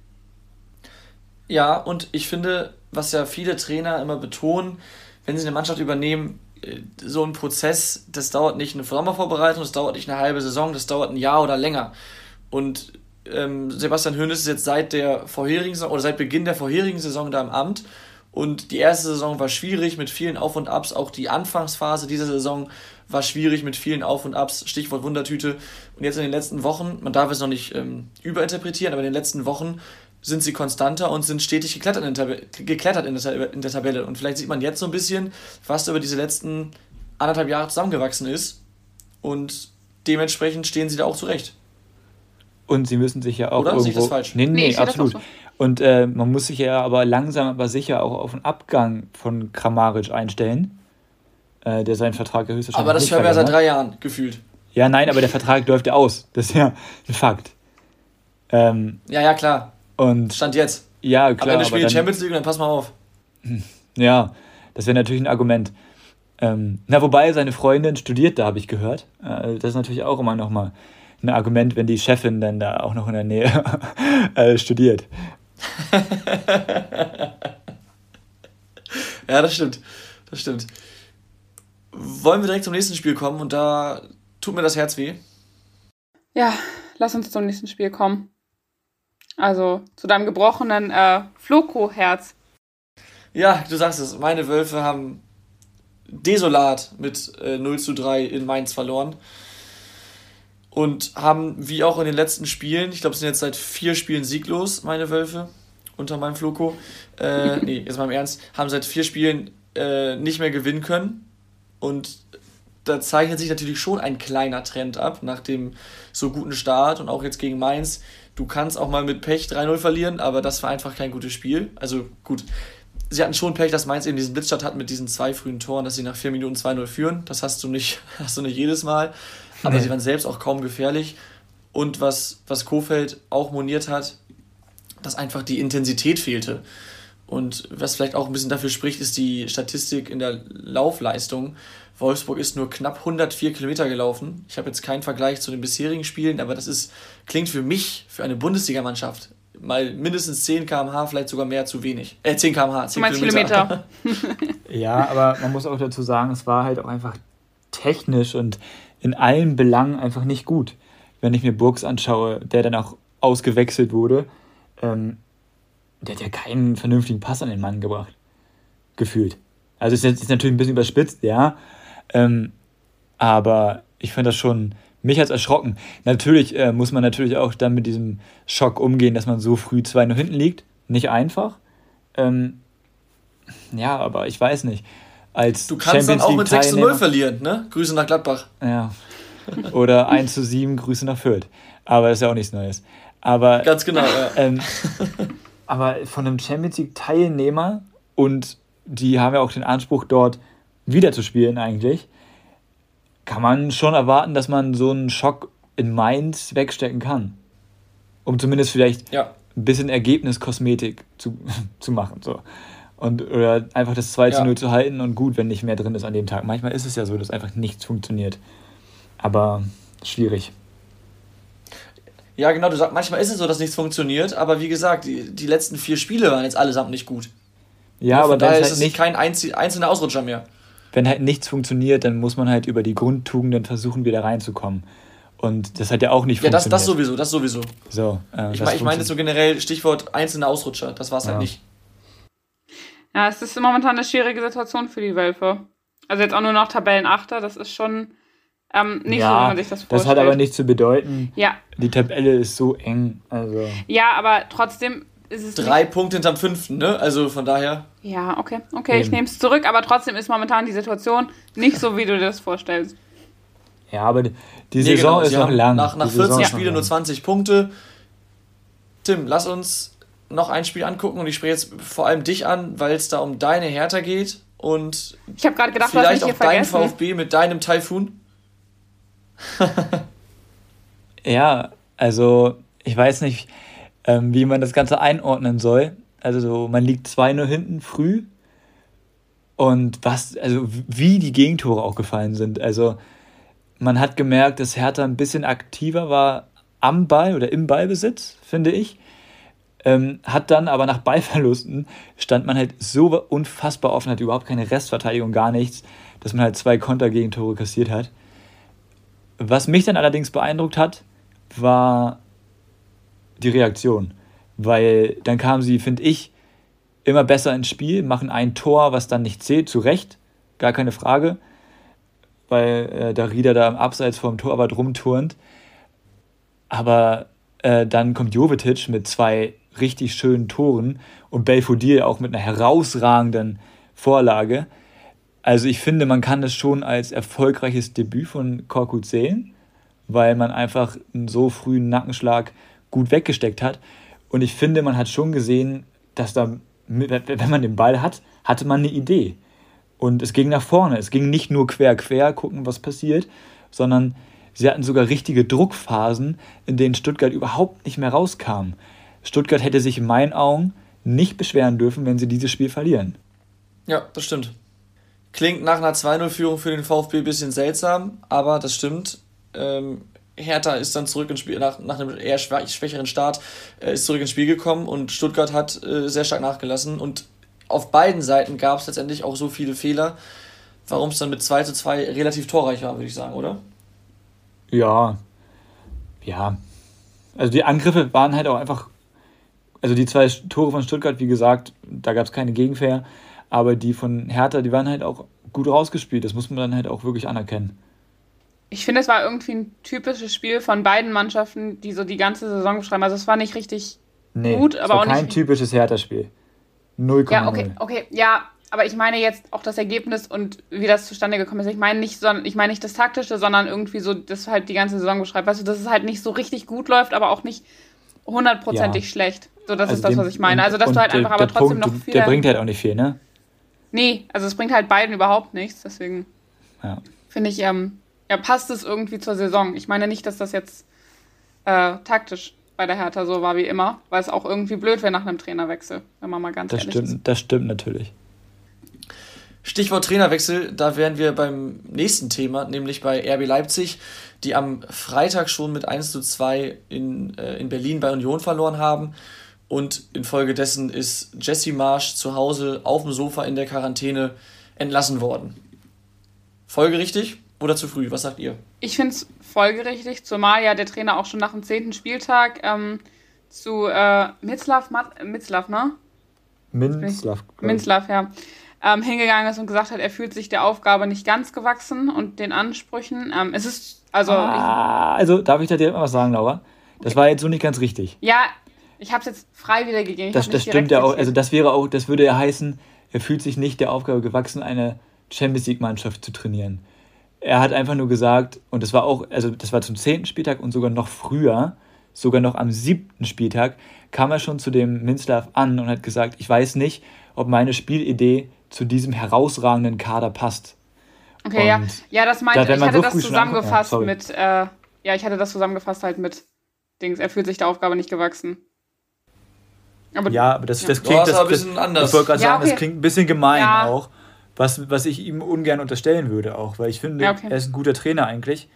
Ja, und ich finde, was ja viele Trainer immer betonen, wenn sie eine Mannschaft übernehmen, äh, so ein Prozess, das dauert nicht eine Sommervorbereitung, das dauert nicht eine halbe Saison, das dauert ein Jahr oder länger. Und ähm, Sebastian Hoeneß ist jetzt seit der vorherigen Saison oder seit Beginn der vorherigen Saison da im Amt. Und die erste Saison war schwierig mit vielen Auf und Abs. Auch die Anfangsphase dieser Saison war schwierig mit vielen Auf und Abs. Stichwort Wundertüte. Und jetzt in den letzten Wochen, man darf es noch nicht ähm, überinterpretieren, aber in den letzten Wochen sind sie konstanter und sind stetig geklettert in, der, geklettert in, der, in der Tabelle. Und vielleicht sieht man jetzt so ein bisschen, was über diese letzten anderthalb Jahre zusammengewachsen ist. Und dementsprechend stehen sie da auch zurecht. Und sie müssen sich ja auch Oder? irgendwo... Oder? das falsch? Nee, nee, nee absolut. So. Und äh, man muss sich ja aber langsam, aber sicher auch auf den Abgang von Kramaric einstellen, äh, der seinen Vertrag ja höchstwahrscheinlich Aber das hören wir ja seit drei Jahren, gefühlt. Ja, nein, aber der Vertrag läuft ja aus. Das ist ja ein Fakt. Ähm, ja, ja, klar. Und Stand jetzt. Ja, klar. Aber wenn wir spielen Champions League, dann pass mal auf. *laughs* Ja, das wäre natürlich ein Argument. Ähm, na, wobei seine Freundin studiert da, habe ich gehört. Äh, das ist natürlich auch immer nochmal ein Argument, wenn die Chefin dann da auch noch in der Nähe *laughs* äh, studiert. *laughs* ja, das stimmt. Das stimmt. Wollen wir direkt zum nächsten Spiel kommen und da tut mir das Herz weh. Ja, lass uns zum nächsten Spiel kommen. Also zu deinem gebrochenen äh, Floko-Herz. Ja, du sagst es. Meine Wölfe haben desolat mit äh, 0 zu 3 in Mainz verloren. Und haben, wie auch in den letzten Spielen, ich glaube, es sind jetzt seit vier Spielen sieglos, meine Wölfe, unter meinem Floko. Äh, *laughs* nee, jetzt mal im Ernst, haben seit vier Spielen äh, nicht mehr gewinnen können. Und da zeichnet sich natürlich schon ein kleiner Trend ab nach dem so guten Start und auch jetzt gegen Mainz. Du kannst auch mal mit Pech 3-0 verlieren, aber das war einfach kein gutes Spiel. Also gut, sie hatten schon Pech, dass Mainz eben diesen Blitzstart hat mit diesen zwei frühen Toren, dass sie nach vier Minuten 2-0 führen. Das hast du nicht, *laughs* hast du nicht jedes Mal. Aber nee. sie waren selbst auch kaum gefährlich. Und was, was Kofeld auch moniert hat, dass einfach die Intensität fehlte. Und was vielleicht auch ein bisschen dafür spricht, ist die Statistik in der Laufleistung. Wolfsburg ist nur knapp 104 Kilometer gelaufen. Ich habe jetzt keinen Vergleich zu den bisherigen Spielen, aber das ist, klingt für mich, für eine Bundesligamannschaft, mal mindestens 10 km/h, vielleicht sogar mehr zu wenig. Äh, 10 km/h, 10 Kilometer. Kilometer. *laughs* ja, aber man muss auch dazu sagen, es war halt auch einfach technisch und in allen Belangen einfach nicht gut. Wenn ich mir Burgs anschaue, der dann auch ausgewechselt wurde, ähm, der hat ja keinen vernünftigen Pass an den Mann gebracht. Gefühlt. Also ist ist natürlich ein bisschen überspitzt, ja. Ähm, aber ich finde das schon, mich hat es erschrocken. Natürlich äh, muss man natürlich auch dann mit diesem Schock umgehen, dass man so früh 2 0 hinten liegt. Nicht einfach. Ähm, ja, aber ich weiß nicht. Als du kannst Champions dann auch mit 6 zu 0 verlieren, ne? Grüße nach Gladbach. Ja. Oder 1 zu 7, Grüße nach Fürth. Aber das ist ja auch nichts Neues. Aber, Ganz genau, ja. Ähm, *laughs* aber von einem Champions League-Teilnehmer und die haben ja auch den Anspruch, dort wiederzuspielen eigentlich, kann man schon erwarten, dass man so einen Schock in Mainz wegstecken kann. Um zumindest vielleicht ja. ein bisschen Ergebniskosmetik zu, *laughs* zu machen. So. Und, oder einfach das 2 zu 0 zu halten und gut, wenn nicht mehr drin ist an dem Tag. Manchmal ist es ja so, dass einfach nichts funktioniert. Aber schwierig. Ja, genau, du sagst, manchmal ist es so, dass nichts funktioniert, aber wie gesagt, die, die letzten vier Spiele waren jetzt allesamt nicht gut. Ja, ja aber daher ist halt es nicht, kein einzelner Ausrutscher mehr wenn halt nichts funktioniert, dann muss man halt über die Grundtugenden versuchen, wieder reinzukommen. Und das hat ja auch nicht ja, funktioniert. Ja, das, das sowieso, das sowieso. So, äh, ich meine ich mein so generell Stichwort einzelne Ausrutscher, das war es halt ja. halt nicht. Ja, es ist momentan eine schwierige Situation für die Wölfe. Also jetzt auch nur noch Tabellenachter, das ist schon ähm, nicht ja, so, wie man sich das vorstellt. Das hat aber nichts zu bedeuten. Ja. Die Tabelle ist so eng. Also. Ja, aber trotzdem ist es. Drei nicht... Punkte hinterm fünften, ne? Also von daher. Ja, okay. Okay, Eben. ich nehme es zurück, aber trotzdem ist momentan die Situation nicht so, wie du dir das vorstellst. Ja, aber die nee, Saison genau. ist noch lang. Nach, nach 14 Spielen nur 20 Punkte. Tim, lass uns noch ein Spiel angucken und ich spreche jetzt vor allem dich an, weil es da um deine Hertha geht und ich habe gerade gedacht, vielleicht auch dein VfB mit deinem Taifun. *laughs* ja, also ich weiß nicht, ähm, wie man das Ganze einordnen soll. Also so, man liegt 2-0 hinten früh und was, also wie die Gegentore auch gefallen sind. Also man hat gemerkt, dass Hertha ein bisschen aktiver war am Ball oder im Ballbesitz, finde ich. Ähm, hat dann aber nach Ballverlusten stand man halt so unfassbar offen, hat überhaupt keine Restverteidigung, gar nichts, dass man halt zwei Kontergegentore kassiert hat. Was mich dann allerdings beeindruckt hat, war die Reaktion. Weil dann kamen sie, finde ich, immer besser ins Spiel, machen ein Tor, was dann nicht zählt, zu Recht, gar keine Frage, weil äh, der Rieder da im Abseits vom Tor aber drum turnt. Aber äh, dann kommt Jovetic mit zwei richtig schönen Toren und Belfodil auch mit einer herausragenden Vorlage. Also ich finde, man kann das schon als erfolgreiches Debüt von Korkut sehen weil man einfach einen so frühen Nackenschlag gut weggesteckt hat. Und ich finde, man hat schon gesehen, dass da, wenn man den Ball hat, hatte man eine Idee. Und es ging nach vorne. Es ging nicht nur quer, quer, gucken, was passiert, sondern sie hatten sogar richtige Druckphasen, in denen Stuttgart überhaupt nicht mehr rauskam. Stuttgart hätte sich in meinen Augen nicht beschweren dürfen, wenn sie dieses Spiel verlieren. Ja, das stimmt. Klingt nach einer 2-0-Führung für den VfB ein bisschen seltsam, aber das stimmt. Ähm, Hertha ist dann zurück ins Spiel, nach, nach einem eher schwächeren Start, äh, ist zurück ins Spiel gekommen und Stuttgart hat äh, sehr stark nachgelassen. Und auf beiden Seiten gab es letztendlich auch so viele Fehler, warum es dann mit 2 zu 2 relativ torreich war, würde ich sagen, oder? Ja. Ja. Also die Angriffe waren halt auch einfach. Also die zwei Tore von Stuttgart, wie gesagt, da gab es keine Gegenwehr. Aber die von Hertha, die waren halt auch gut rausgespielt. Das muss man dann halt auch wirklich anerkennen. Ich finde, es war irgendwie ein typisches Spiel von beiden Mannschaften, die so die ganze Saison beschreiben. Also es war nicht richtig nee, gut, aber es war auch kein nicht. typisches Hertha-Spiel. 0,0. Ja, okay, okay, ja, aber ich meine jetzt auch das Ergebnis und wie das zustande gekommen ist. Ich meine nicht, sondern ich meine nicht das Taktische, sondern irgendwie so, das halt die ganze Saison beschreibt. Weißt du, dass es halt nicht so richtig gut läuft, aber auch nicht hundertprozentig ja. schlecht. So, das also ist das, was ich meine. Also, dass du halt einfach aber trotzdem Punkt, noch viel. Der bringt halt auch nicht viel, ne? Nee, also es bringt halt beiden überhaupt nichts. Deswegen ja. finde ich, ähm, ja, passt es irgendwie zur Saison. Ich meine nicht, dass das jetzt äh, taktisch bei der Hertha so war wie immer, weil es auch irgendwie blöd wäre nach einem Trainerwechsel, wenn man mal ganz das ehrlich stimmt, ist. Das stimmt natürlich. Stichwort Trainerwechsel, da wären wir beim nächsten Thema, nämlich bei RB Leipzig, die am Freitag schon mit 1 zu 2 in, äh, in Berlin bei Union verloren haben. Und infolgedessen ist Jesse Marsch zu Hause auf dem Sofa in der Quarantäne entlassen worden. Folgerichtig oder zu früh? Was sagt ihr? Ich finde es folgerichtig, zumal ja der Trainer auch schon nach dem zehnten Spieltag ähm, zu äh, Mitzlav, Mitzlav, ne? Minzlav. Minzlav, ja ähm, hingegangen ist und gesagt hat, er fühlt sich der Aufgabe nicht ganz gewachsen und den Ansprüchen. Ähm, es ist, also. Ah, also, darf ich da dir was sagen, Laura? Das war jetzt so nicht ganz richtig. Ja, ich habe es jetzt frei wiedergegeben. Das, das stimmt ja auch. Also, das wäre auch, das würde ja heißen, er fühlt sich nicht der Aufgabe gewachsen, eine Champions League-Mannschaft zu trainieren. Er hat einfach nur gesagt, und das war auch, also das war zum zehnten Spieltag und sogar noch früher, sogar noch am siebten Spieltag, kam er schon zu dem Minslav an und hat gesagt, ich weiß nicht, ob meine Spielidee zu diesem herausragenden Kader passt. Okay, ja. Ja, das meinte da, ich. hatte so das zusammengefasst ja, mit, äh, ja, ich hatte das zusammengefasst halt mit Dings, er fühlt sich der Aufgabe nicht gewachsen. Aber, ja, aber das, ja. das klingt das, ein bisschen das, anders. Ich wollte gerade ja, sagen, okay. das klingt ein bisschen gemein ja. auch, was, was ich ihm ungern unterstellen würde auch, weil ich finde, okay. er ist ein guter Trainer eigentlich.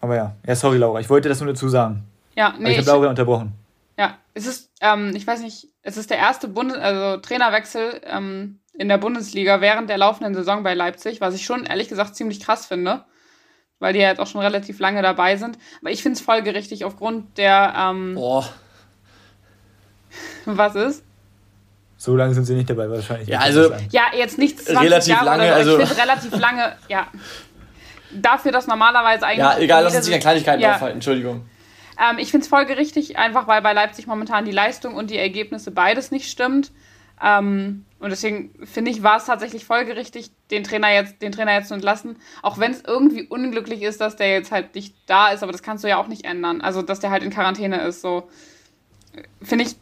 Aber ja, ja, sorry Laura, ich wollte das nur dazu sagen. Ja, nee. ich habe Laura unterbrochen. Ja, es ist, ähm, ich weiß nicht, es ist der erste Bundes also Trainerwechsel ähm, in der Bundesliga während der laufenden Saison bei Leipzig, was ich schon ehrlich gesagt ziemlich krass finde, weil die ja jetzt auch schon relativ lange dabei sind. Aber ich finde es folgerichtig aufgrund der. Ähm, Boah. Was ist? So lange sind sie nicht dabei, wahrscheinlich. Ja, also. Ja, jetzt nicht 20 relativ Jahre lange, so, also. Ich relativ lange, *laughs* ja. Dafür, dass normalerweise eigentlich. Ja, egal, lass uns sich an Kleinigkeiten ja, aufhalten, Entschuldigung. Ähm, ich finde es folgerichtig, einfach weil bei Leipzig momentan die Leistung und die Ergebnisse beides nicht stimmt. Ähm, und deswegen finde ich, war es tatsächlich folgerichtig, den Trainer jetzt, den Trainer jetzt zu entlassen. Auch wenn es irgendwie unglücklich ist, dass der jetzt halt nicht da ist, aber das kannst du ja auch nicht ändern. Also, dass der halt in Quarantäne ist, so. Finde ich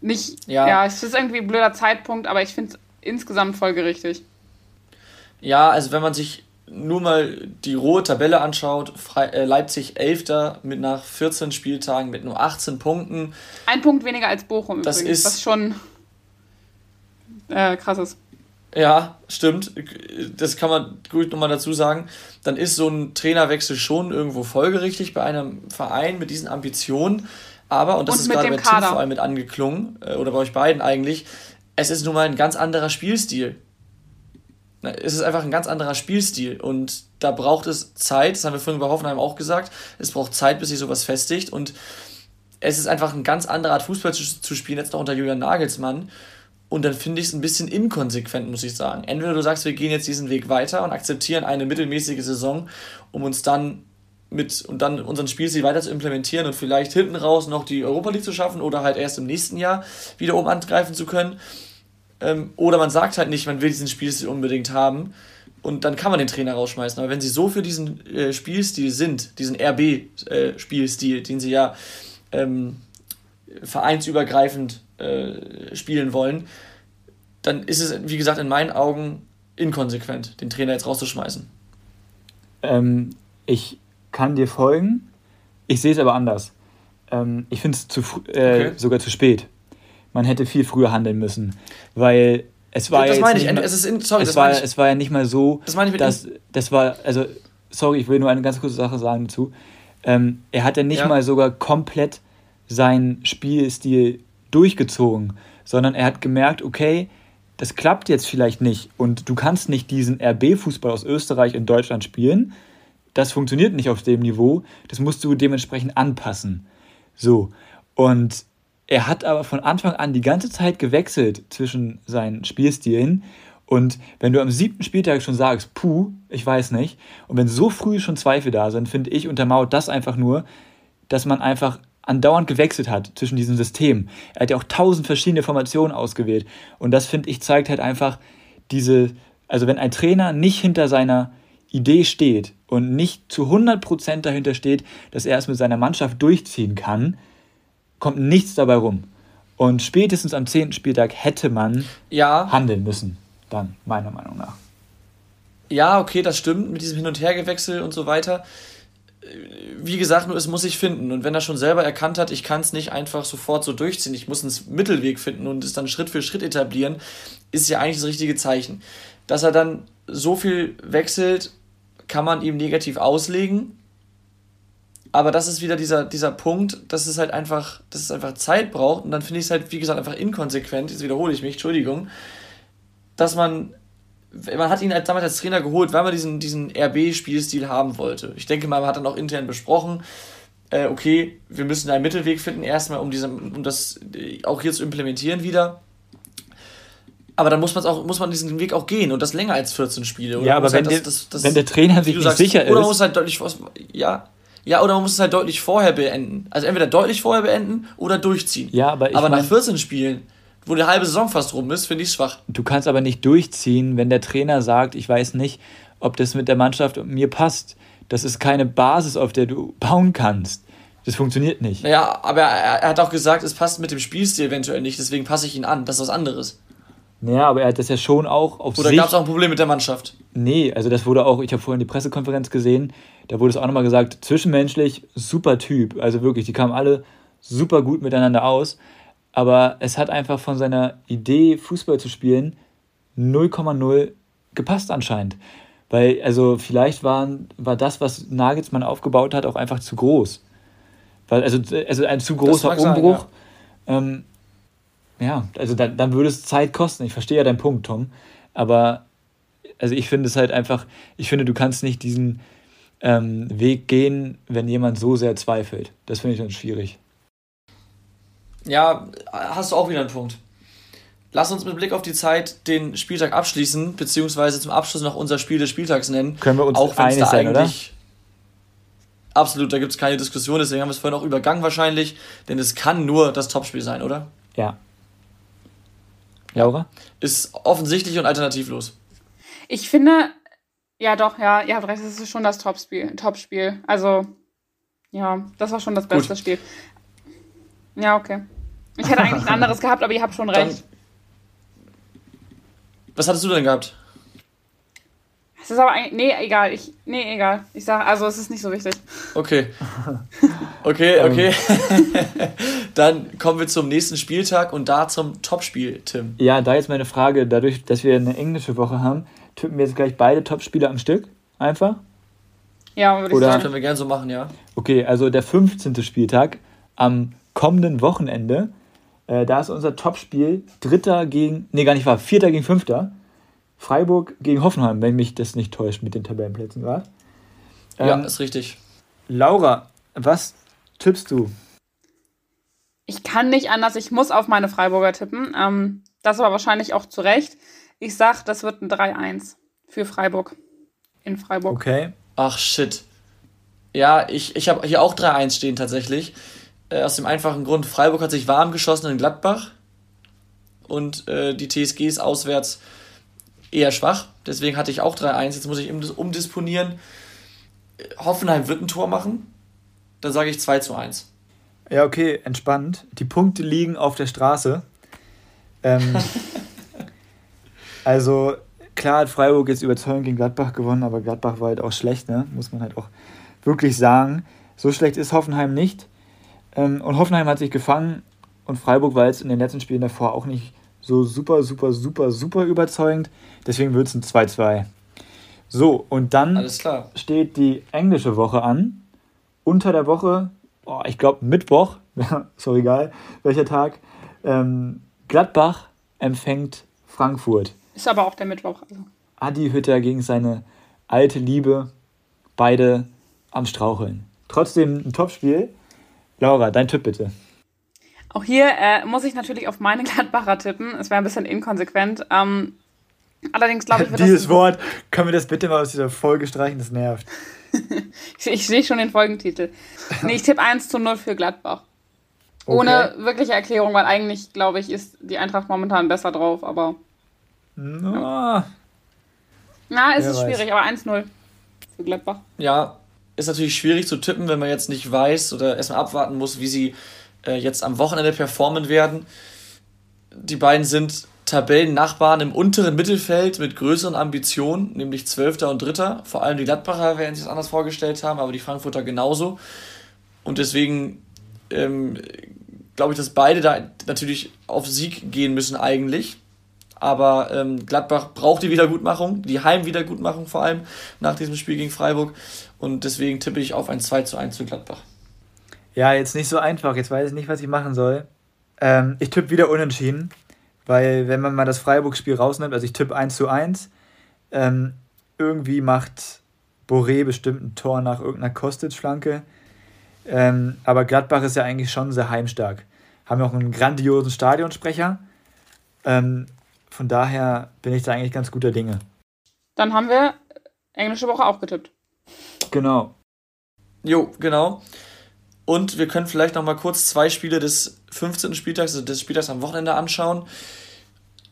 nicht. Ja. ja, es ist irgendwie ein blöder Zeitpunkt, aber ich finde es insgesamt folgerichtig. Ja, also wenn man sich nur mal die rohe Tabelle anschaut, äh, Leipzig 11. mit nach 14 Spieltagen mit nur 18 Punkten. Ein Punkt weniger als Bochum das übrigens, ist, was schon äh, krass ist. Ja, stimmt. Das kann man gut nochmal dazu sagen. Dann ist so ein Trainerwechsel schon irgendwo folgerichtig bei einem Verein mit diesen Ambitionen. Aber, und das und ist gerade bei Tim vor allem mit angeklungen, äh, oder bei euch beiden eigentlich, es ist nun mal ein ganz anderer Spielstil. Es ist einfach ein ganz anderer Spielstil. Und da braucht es Zeit, das haben wir vorhin bei Hoffenheim auch gesagt, es braucht Zeit, bis sich sowas festigt. Und es ist einfach eine ganz andere Art Fußball zu, zu spielen, jetzt noch unter Julian Nagelsmann. Und dann finde ich es ein bisschen inkonsequent, muss ich sagen. Entweder du sagst, wir gehen jetzt diesen Weg weiter und akzeptieren eine mittelmäßige Saison, um uns dann mit und dann unseren Spielstil weiter zu implementieren und vielleicht hinten raus noch die Europa League zu schaffen oder halt erst im nächsten Jahr wieder oben angreifen zu können ähm, oder man sagt halt nicht, man will diesen Spielstil unbedingt haben. und dann kann man den Trainer rausschmeißen. Aber wenn sie so für diesen äh, Spielstil sind, diesen RB-Spielstil, äh, den sie ja ähm, vereinsübergreifend äh, spielen wollen, dann ist es, wie gesagt, in meinen Augen inkonsequent, den Trainer jetzt rauszuschmeißen. Ähm, ich kann dir folgen, ich sehe es aber anders. Ähm, ich finde es zu äh, okay. sogar zu spät. Man hätte viel früher handeln müssen, weil es war das ja meine ich. Mal, es, ist in, sorry, es, war, es war ja nicht mal so, das meine ich dass das war, also sorry, ich will nur eine ganz kurze Sache sagen dazu. Ähm, er hat ja nicht ja. mal sogar komplett seinen Spielstil durchgezogen, sondern er hat gemerkt, okay, das klappt jetzt vielleicht nicht und du kannst nicht diesen RB-Fußball aus Österreich in Deutschland spielen. Das funktioniert nicht auf dem Niveau. Das musst du dementsprechend anpassen. So. Und er hat aber von Anfang an die ganze Zeit gewechselt zwischen seinen Spielstilen. Und wenn du am siebten Spieltag schon sagst, puh, ich weiß nicht, und wenn so früh schon Zweifel da sind, finde ich, untermauert das einfach nur, dass man einfach andauernd gewechselt hat zwischen diesen Systemen. Er hat ja auch tausend verschiedene Formationen ausgewählt. Und das, finde ich, zeigt halt einfach diese, also wenn ein Trainer nicht hinter seiner Idee steht und nicht zu 100% dahinter steht, dass er es mit seiner Mannschaft durchziehen kann, kommt nichts dabei rum. Und spätestens am 10. Spieltag hätte man ja. handeln müssen, dann, meiner Meinung nach. Ja, okay, das stimmt, mit diesem Hin- und Hergewechsel und so weiter wie gesagt, nur es muss sich finden. Und wenn er schon selber erkannt hat, ich kann es nicht einfach sofort so durchziehen, ich muss einen Mittelweg finden und es dann Schritt für Schritt etablieren, ist ja eigentlich das richtige Zeichen. Dass er dann so viel wechselt, kann man ihm negativ auslegen. Aber das ist wieder dieser, dieser Punkt, dass es halt einfach, dass es einfach Zeit braucht. Und dann finde ich es halt, wie gesagt, einfach inkonsequent, jetzt wiederhole ich mich, Entschuldigung, dass man man hat ihn halt damals als Trainer geholt, weil man diesen, diesen RB-Spielstil haben wollte. Ich denke mal, man hat dann auch intern besprochen, äh, okay, wir müssen einen Mittelweg finden, erstmal, um, diese, um das äh, auch hier zu implementieren wieder. Aber dann muss, man's auch, muss man diesen Weg auch gehen und das länger als 14 Spiele. Oder ja, aber wenn, halt das, das, das, wenn der Trainer sich nicht sagst, sicher ist. Oder man muss halt deutlich, ja, ja, oder man muss es halt deutlich vorher beenden. Also entweder deutlich vorher beenden oder durchziehen. Ja, aber ich Aber nach 14 Spielen wo die halbe Saison fast rum ist, finde ich schwach. Du kannst aber nicht durchziehen, wenn der Trainer sagt, ich weiß nicht, ob das mit der Mannschaft und mir passt. Das ist keine Basis, auf der du bauen kannst. Das funktioniert nicht. Ja, aber er, er, hat auch gesagt, es passt mit dem Spielstil eventuell nicht, deswegen passe ich ihn an. Das ist was anderes. Ja, aber er hat das ja schon auch auf Oder gab es auch ein Problem mit der Mannschaft? Nee, also das wurde auch, ich habe vorhin die Pressekonferenz gesehen, da wurde es auch nochmal gesagt, zwischenmenschlich super Typ. Also wirklich, die kamen alle super gut miteinander aus aber es hat einfach von seiner Idee, Fußball zu spielen, 0,0 gepasst anscheinend. Weil, also vielleicht waren, war das, was Nagelsmann aufgebaut hat, auch einfach zu groß. Weil, also, also ein zu großer Umbruch. Sein, ja. Ähm, ja, also dann, dann würde es Zeit kosten. Ich verstehe ja deinen Punkt, Tom. Aber also ich finde es halt einfach, ich finde, du kannst nicht diesen ähm, Weg gehen, wenn jemand so sehr zweifelt. Das finde ich dann schwierig. Ja, hast du auch wieder einen Punkt. Lass uns mit Blick auf die Zeit den Spieltag abschließen, beziehungsweise zum Abschluss noch unser Spiel des Spieltags nennen. Können wir uns auch einig da sein, eigentlich oder? Absolut, da gibt es keine Diskussion, deswegen haben wir es vorhin auch übergangen wahrscheinlich, denn es kann nur das Topspiel sein, oder? Ja. Laura? Ist offensichtlich und alternativlos. Ich finde, ja doch, ja, ihr habt recht, es ist schon das Topspiel. Topspiel. Also, ja, das war schon das beste Gut. Spiel. Ja, okay. Ich hätte eigentlich ein anderes *laughs* gehabt, aber ihr habt schon recht. Dann, was hattest du denn gehabt? Es ist aber eigentlich. Nee, egal. Ich, nee, egal. Ich sage, also es ist nicht so wichtig. Okay. *laughs* Okay, ähm. okay. *laughs* Dann kommen wir zum nächsten Spieltag und da zum Topspiel, Tim. Ja, da jetzt meine Frage, dadurch, dass wir eine englische Woche haben, tippen wir jetzt gleich beide Topspiele am Stück? Einfach? Ja, würde ich sagen. Das können wir gerne so machen, ja. Okay, also der 15. Spieltag am kommenden Wochenende. Äh, da ist unser Topspiel Dritter gegen, nee, gar nicht wahr, Vierter gegen Fünfter. Freiburg gegen Hoffenheim, wenn mich das nicht täuscht mit den Tabellenplätzen gerade. Ähm, ja, ist richtig. Laura, was tippst du? Ich kann nicht anders, ich muss auf meine Freiburger tippen. Ähm, das aber wahrscheinlich auch zu Recht. Ich sag, das wird ein 3-1 für Freiburg. In Freiburg. Okay. Ach shit. Ja, ich, ich habe hier auch 3-1 stehen tatsächlich. Äh, aus dem einfachen Grund, Freiburg hat sich warm geschossen in Gladbach und äh, die TSG ist auswärts eher schwach. Deswegen hatte ich auch 3-1. Jetzt muss ich umdisponieren. Hoffenheim wird ein Tor machen. Dann sage ich 2 zu 1. Ja, okay, entspannt. Die Punkte liegen auf der Straße. Ähm, *laughs* also, klar hat Freiburg jetzt überzeugend gegen Gladbach gewonnen, aber Gladbach war halt auch schlecht, ne? muss man halt auch wirklich sagen. So schlecht ist Hoffenheim nicht. Ähm, und Hoffenheim hat sich gefangen und Freiburg war jetzt in den letzten Spielen davor auch nicht so super, super, super, super überzeugend. Deswegen wird es ein 2-2. So, und dann steht die englische Woche an. Unter der Woche, oh, ich glaube Mittwoch, *laughs* ist auch egal, welcher Tag, ähm, Gladbach empfängt Frankfurt. Ist aber auch der Mittwoch. Also. Adi Hütter gegen seine alte Liebe, beide am Straucheln. Trotzdem ein Topspiel. Laura, dein Tipp bitte. Auch hier äh, muss ich natürlich auf meine Gladbacher tippen. Es wäre ein bisschen inkonsequent. Ähm, allerdings glaube ich, wird Dieses Wort, können wir das bitte mal aus dieser Folge streichen? Das nervt. Ich, *laughs* ich sehe schon den Folgentitel. Nee, ich tippe 1 zu 0 für Gladbach. Okay. Ohne wirkliche Erklärung, weil eigentlich, glaube ich, ist die Eintracht momentan besser drauf, aber. No. Ja. Na, es Wer ist weiß. schwierig, aber 1-0 für Gladbach. Ja, ist natürlich schwierig zu tippen, wenn man jetzt nicht weiß oder erstmal abwarten muss, wie sie äh, jetzt am Wochenende performen werden. Die beiden sind Tabellennachbarn im unteren Mittelfeld mit größeren Ambitionen, nämlich Zwölfter und Dritter. Vor allem die Gladbacher werden sich das anders vorgestellt haben, aber die Frankfurter genauso. Und deswegen ähm, glaube ich, dass beide da natürlich auf Sieg gehen müssen eigentlich. Aber ähm, Gladbach braucht die Wiedergutmachung, die Heimwiedergutmachung vor allem nach diesem Spiel gegen Freiburg. Und deswegen tippe ich auf ein 2 zu 1 für Gladbach. Ja, jetzt nicht so einfach. Jetzt weiß ich nicht, was ich machen soll. Ähm, ich tippe wieder unentschieden, weil wenn man mal das Freiburg-Spiel rausnimmt, also ich tippe 1 zu 1, ähm, irgendwie macht Boré bestimmt ein Tor nach irgendeiner Kostic-Flanke. Ähm, aber Gladbach ist ja eigentlich schon sehr heimstark. Haben auch einen grandiosen Stadionsprecher. Ähm, von daher bin ich da eigentlich ganz guter Dinge. Dann haben wir englische Woche auch getippt. Genau. Jo, genau. Und wir können vielleicht noch mal kurz zwei Spiele des 15. Spieltags, also des Spieltags am Wochenende anschauen.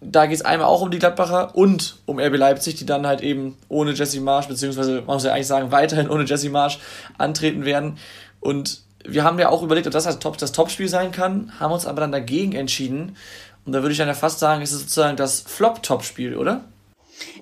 Da geht es einmal auch um die Gladbacher und um RB Leipzig, die dann halt eben ohne Jesse Marsch, beziehungsweise man muss ja eigentlich sagen, weiterhin ohne Jesse Marsch antreten werden. Und wir haben ja auch überlegt, ob das Top, das Topspiel sein kann, haben uns aber dann dagegen entschieden. Und da würde ich dann ja fast sagen, es ist sozusagen das Flop-Topspiel, oder?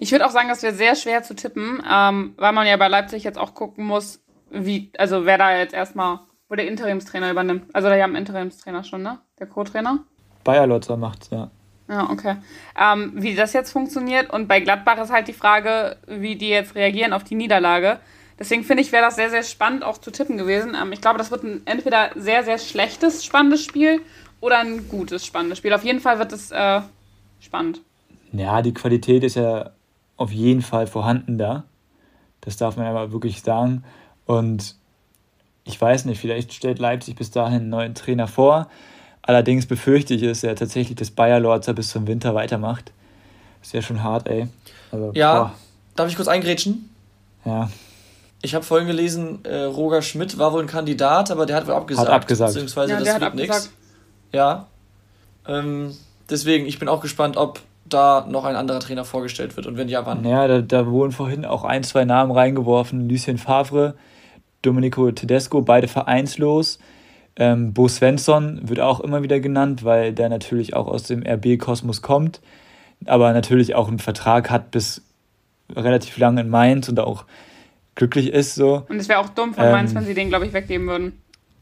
Ich würde auch sagen, das wäre sehr schwer zu tippen, ähm, weil man ja bei Leipzig jetzt auch gucken muss, wie, also wer da jetzt erstmal wo der Interimstrainer übernimmt. Also da haben Interimstrainer schon, ne? Der Co-Trainer? Bayer Lotzer macht's, ja. Ja, okay. Ähm, wie das jetzt funktioniert und bei Gladbach ist halt die Frage, wie die jetzt reagieren auf die Niederlage. Deswegen finde ich, wäre das sehr, sehr spannend auch zu tippen gewesen. Ähm, ich glaube, das wird ein entweder sehr, sehr schlechtes, spannendes Spiel oder ein gutes, spannendes Spiel. Auf jeden Fall wird es äh, spannend. Ja, die Qualität ist ja auf jeden Fall vorhanden da. Das darf man aber wirklich sagen. Und ich weiß nicht, vielleicht stellt Leipzig bis dahin einen neuen Trainer vor. Allerdings befürchte ich es ja tatsächlich, dass Bayer Lorzer bis zum Winter weitermacht. Ist ja schon hart, ey. Also, ja, boah. darf ich kurz eingrätschen? Ja. Ich habe vorhin gelesen, äh, Roger Schmidt war wohl ein Kandidat, aber der hat wohl abgesagt. Hat abgesagt. Beziehungsweise ja, das wird nichts. Ja. Ähm, deswegen, ich bin auch gespannt, ob da noch ein anderer Trainer vorgestellt wird und wenn ja, wann. Ja, da, da wurden vorhin auch ein, zwei Namen reingeworfen. Lucien Favre, Domenico Tedesco, beide vereinslos. Ähm, Bo Svensson wird auch immer wieder genannt, weil der natürlich auch aus dem RB-Kosmos kommt, aber natürlich auch einen Vertrag hat bis relativ lange in Mainz und auch glücklich ist. So. Und es wäre auch dumm von ähm, Mainz, wenn sie den, glaube ich, weggeben würden.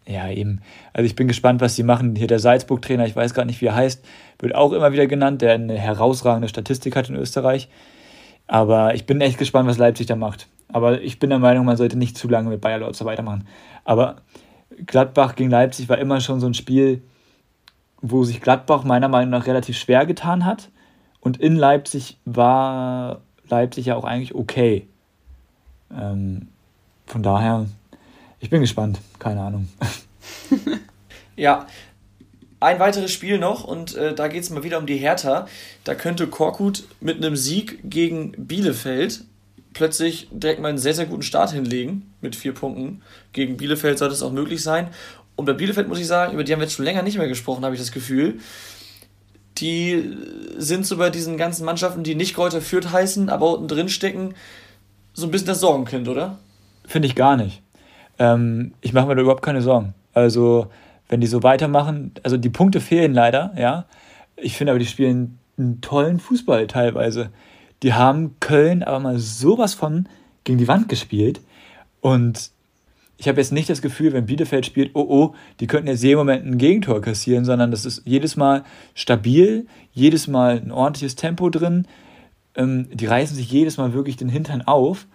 Ja, eben. Also ich bin gespannt, was sie machen. Hier der Salzburg-Trainer, ich weiß gar nicht, wie er heißt, wird auch immer wieder genannt, der eine herausragende Statistik hat in Österreich. Aber ich bin echt gespannt, was Leipzig da macht. Aber ich bin der Meinung, man sollte nicht zu lange mit Bayer Leutzer weitermachen. Aber Gladbach gegen Leipzig war immer schon so ein Spiel, wo sich Gladbach meiner Meinung nach relativ schwer getan hat. Und in Leipzig war Leipzig ja auch eigentlich okay. Ähm, von daher, ich bin gespannt. Keine Ahnung. *laughs* ja, ein weiteres Spiel noch und äh, da geht es mal wieder um die Hertha. Da könnte Korkut mit einem Sieg gegen Bielefeld plötzlich direkt mal einen sehr, sehr guten Start hinlegen mit vier Punkten. Gegen Bielefeld sollte es auch möglich sein. Und bei Bielefeld muss ich sagen, über die haben wir jetzt schon länger nicht mehr gesprochen, habe ich das Gefühl. die sind so bei diesen ganzen Mannschaften, die nicht Kräuter Fürth heißen, aber unten drin stecken, so ein bisschen das Sorgenkind, oder? Finde ich gar nicht. Ähm, ich mache mir da überhaupt keine Sorgen. Also, wenn die so weitermachen, also die Punkte fehlen leider, ja. Ich finde aber, die spielen einen tollen Fußball teilweise. Die haben Köln aber mal sowas von gegen die Wand gespielt. Und ich habe jetzt nicht das Gefühl, wenn Bielefeld spielt, oh oh, die könnten jetzt jeden Moment ein Gegentor kassieren, sondern das ist jedes Mal stabil, jedes Mal ein ordentliches Tempo drin. Ähm, die reißen sich jedes Mal wirklich den Hintern auf,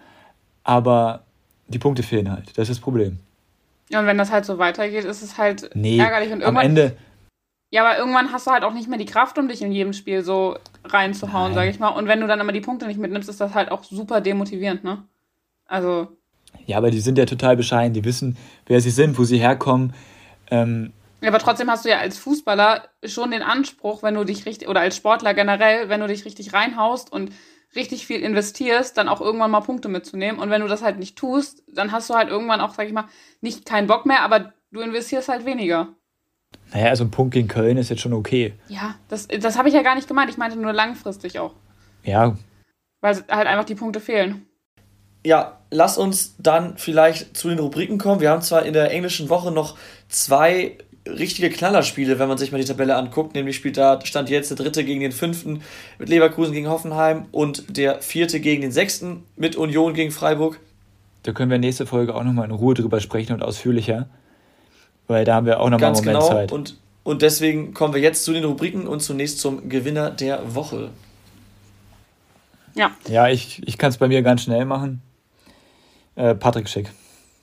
aber die Punkte fehlen halt. Das ist das Problem. Ja, und wenn das halt so weitergeht, ist es halt nee, ärgerlich. Und irgendwann, am Ende. Ja, aber irgendwann hast du halt auch nicht mehr die Kraft, um dich in jedem Spiel so reinzuhauen, sag ich mal. Und wenn du dann immer die Punkte nicht mitnimmst, ist das halt auch super demotivierend, ne? Also. Ja, aber die sind ja total bescheiden. Die wissen, wer sie sind, wo sie herkommen. Ähm, ja, aber trotzdem hast du ja als Fußballer schon den Anspruch, wenn du dich richtig, oder als Sportler generell, wenn du dich richtig reinhaust und richtig viel investierst, dann auch irgendwann mal Punkte mitzunehmen. Und wenn du das halt nicht tust, dann hast du halt irgendwann auch, sag ich mal, nicht keinen Bock mehr, aber du investierst halt weniger. Naja, also ein Punkt gegen Köln ist jetzt schon okay. Ja, das, das habe ich ja gar nicht gemeint. Ich meinte nur langfristig auch. Ja. Weil halt einfach die Punkte fehlen ja, lass uns dann vielleicht zu den Rubriken kommen. Wir haben zwar in der englischen Woche noch zwei richtige Knallerspiele, wenn man sich mal die Tabelle anguckt. Nämlich spielt da stand jetzt der dritte gegen den fünften mit Leverkusen gegen Hoffenheim und der vierte gegen den sechsten mit Union gegen Freiburg. Da können wir nächste Folge auch nochmal in Ruhe drüber sprechen und ausführlicher. Weil da haben wir auch nochmal einen Moment genau. Zeit. Und, und deswegen kommen wir jetzt zu den Rubriken und zunächst zum Gewinner der Woche. Ja. Ja, ich, ich kann es bei mir ganz schnell machen. Äh, Patrick Schick.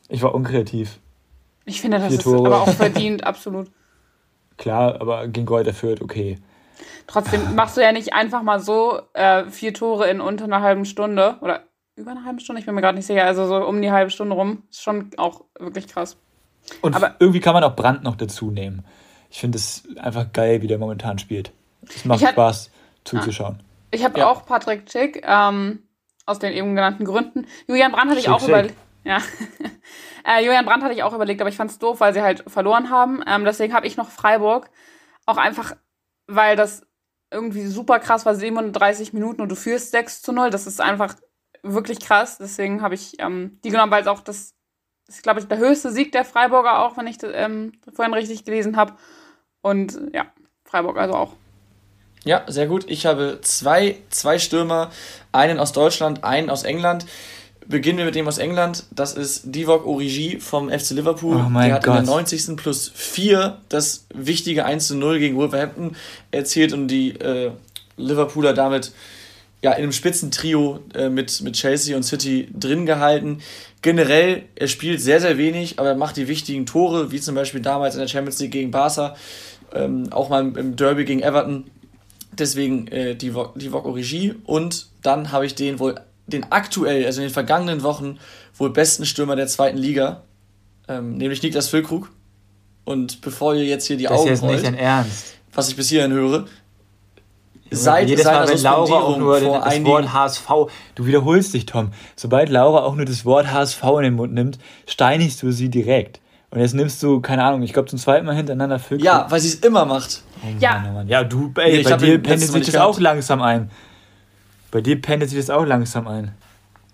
Ich war unkreativ. Ich finde, das Vier ist Tore. aber auch verdient, absolut. *laughs* Klar, aber gegen Gold erfüllt, okay. Trotzdem machst du ja nicht einfach mal so äh, vier Tore in unter einer halben Stunde oder über eine halbe Stunde, ich bin mir gerade nicht sicher, also so um die halbe Stunde rum. Ist schon auch wirklich krass. Und aber irgendwie kann man auch Brand noch dazu nehmen. Ich finde es einfach geil, wie der momentan spielt. Es macht hat, Spaß zuzuschauen. Ich habe ja. auch Patrick Schick. Ähm, aus den eben genannten Gründen. Julian Brandt hatte ich auch überlegt. Ja. *laughs* äh, Julian Brandt hatte ich auch überlegt, aber ich fand es doof, weil sie halt verloren haben. Ähm, deswegen habe ich noch Freiburg. Auch einfach, weil das irgendwie super krass war, 37 Minuten und du führst 6 zu 0. Das ist einfach wirklich krass. Deswegen habe ich ähm, die genommen, weil es auch das ist, glaube ich, der höchste Sieg der Freiburger auch, wenn ich das ähm, vorhin richtig gelesen habe. Und ja, Freiburg also auch. Ja, sehr gut. Ich habe zwei, zwei Stürmer, einen aus Deutschland, einen aus England. Beginnen wir mit dem aus England. Das ist Divock Origi vom FC Liverpool. Oh der hat Gott. in der 90. plus 4 das wichtige 1 zu 0 gegen Wolverhampton erzielt und die äh, Liverpooler damit ja, in einem Spitzentrio äh, mit, mit Chelsea und City drin gehalten. Generell, er spielt sehr, sehr wenig, aber er macht die wichtigen Tore, wie zum Beispiel damals in der Champions League gegen Barca, ähm, auch mal im Derby gegen Everton Deswegen äh, die, die Vogue Regie. Und dann habe ich den wohl, den aktuell, also in den vergangenen Wochen, wohl besten Stürmer der zweiten Liga, ähm, nämlich Niklas Füllkrug. Und bevor ihr jetzt hier die das Augen rollt, nicht dein Ernst. was ich bis hierhin höre, seit jedes Mal, wenn Laura auch nur das Wort HSV, du wiederholst dich, Tom. Sobald Laura auch nur das Wort HSV in den Mund nimmt, steinigst du sie direkt. Und jetzt nimmst du, keine Ahnung, ich glaube zum zweiten Mal hintereinander Füllkrug. Ja, weil sie es immer macht. Oh Mann, ja. Oh Mann. Ja, du, ey, nee, bei dir pendelt sich das gehabt. auch langsam ein. Bei dir pendelt sich das auch langsam ein.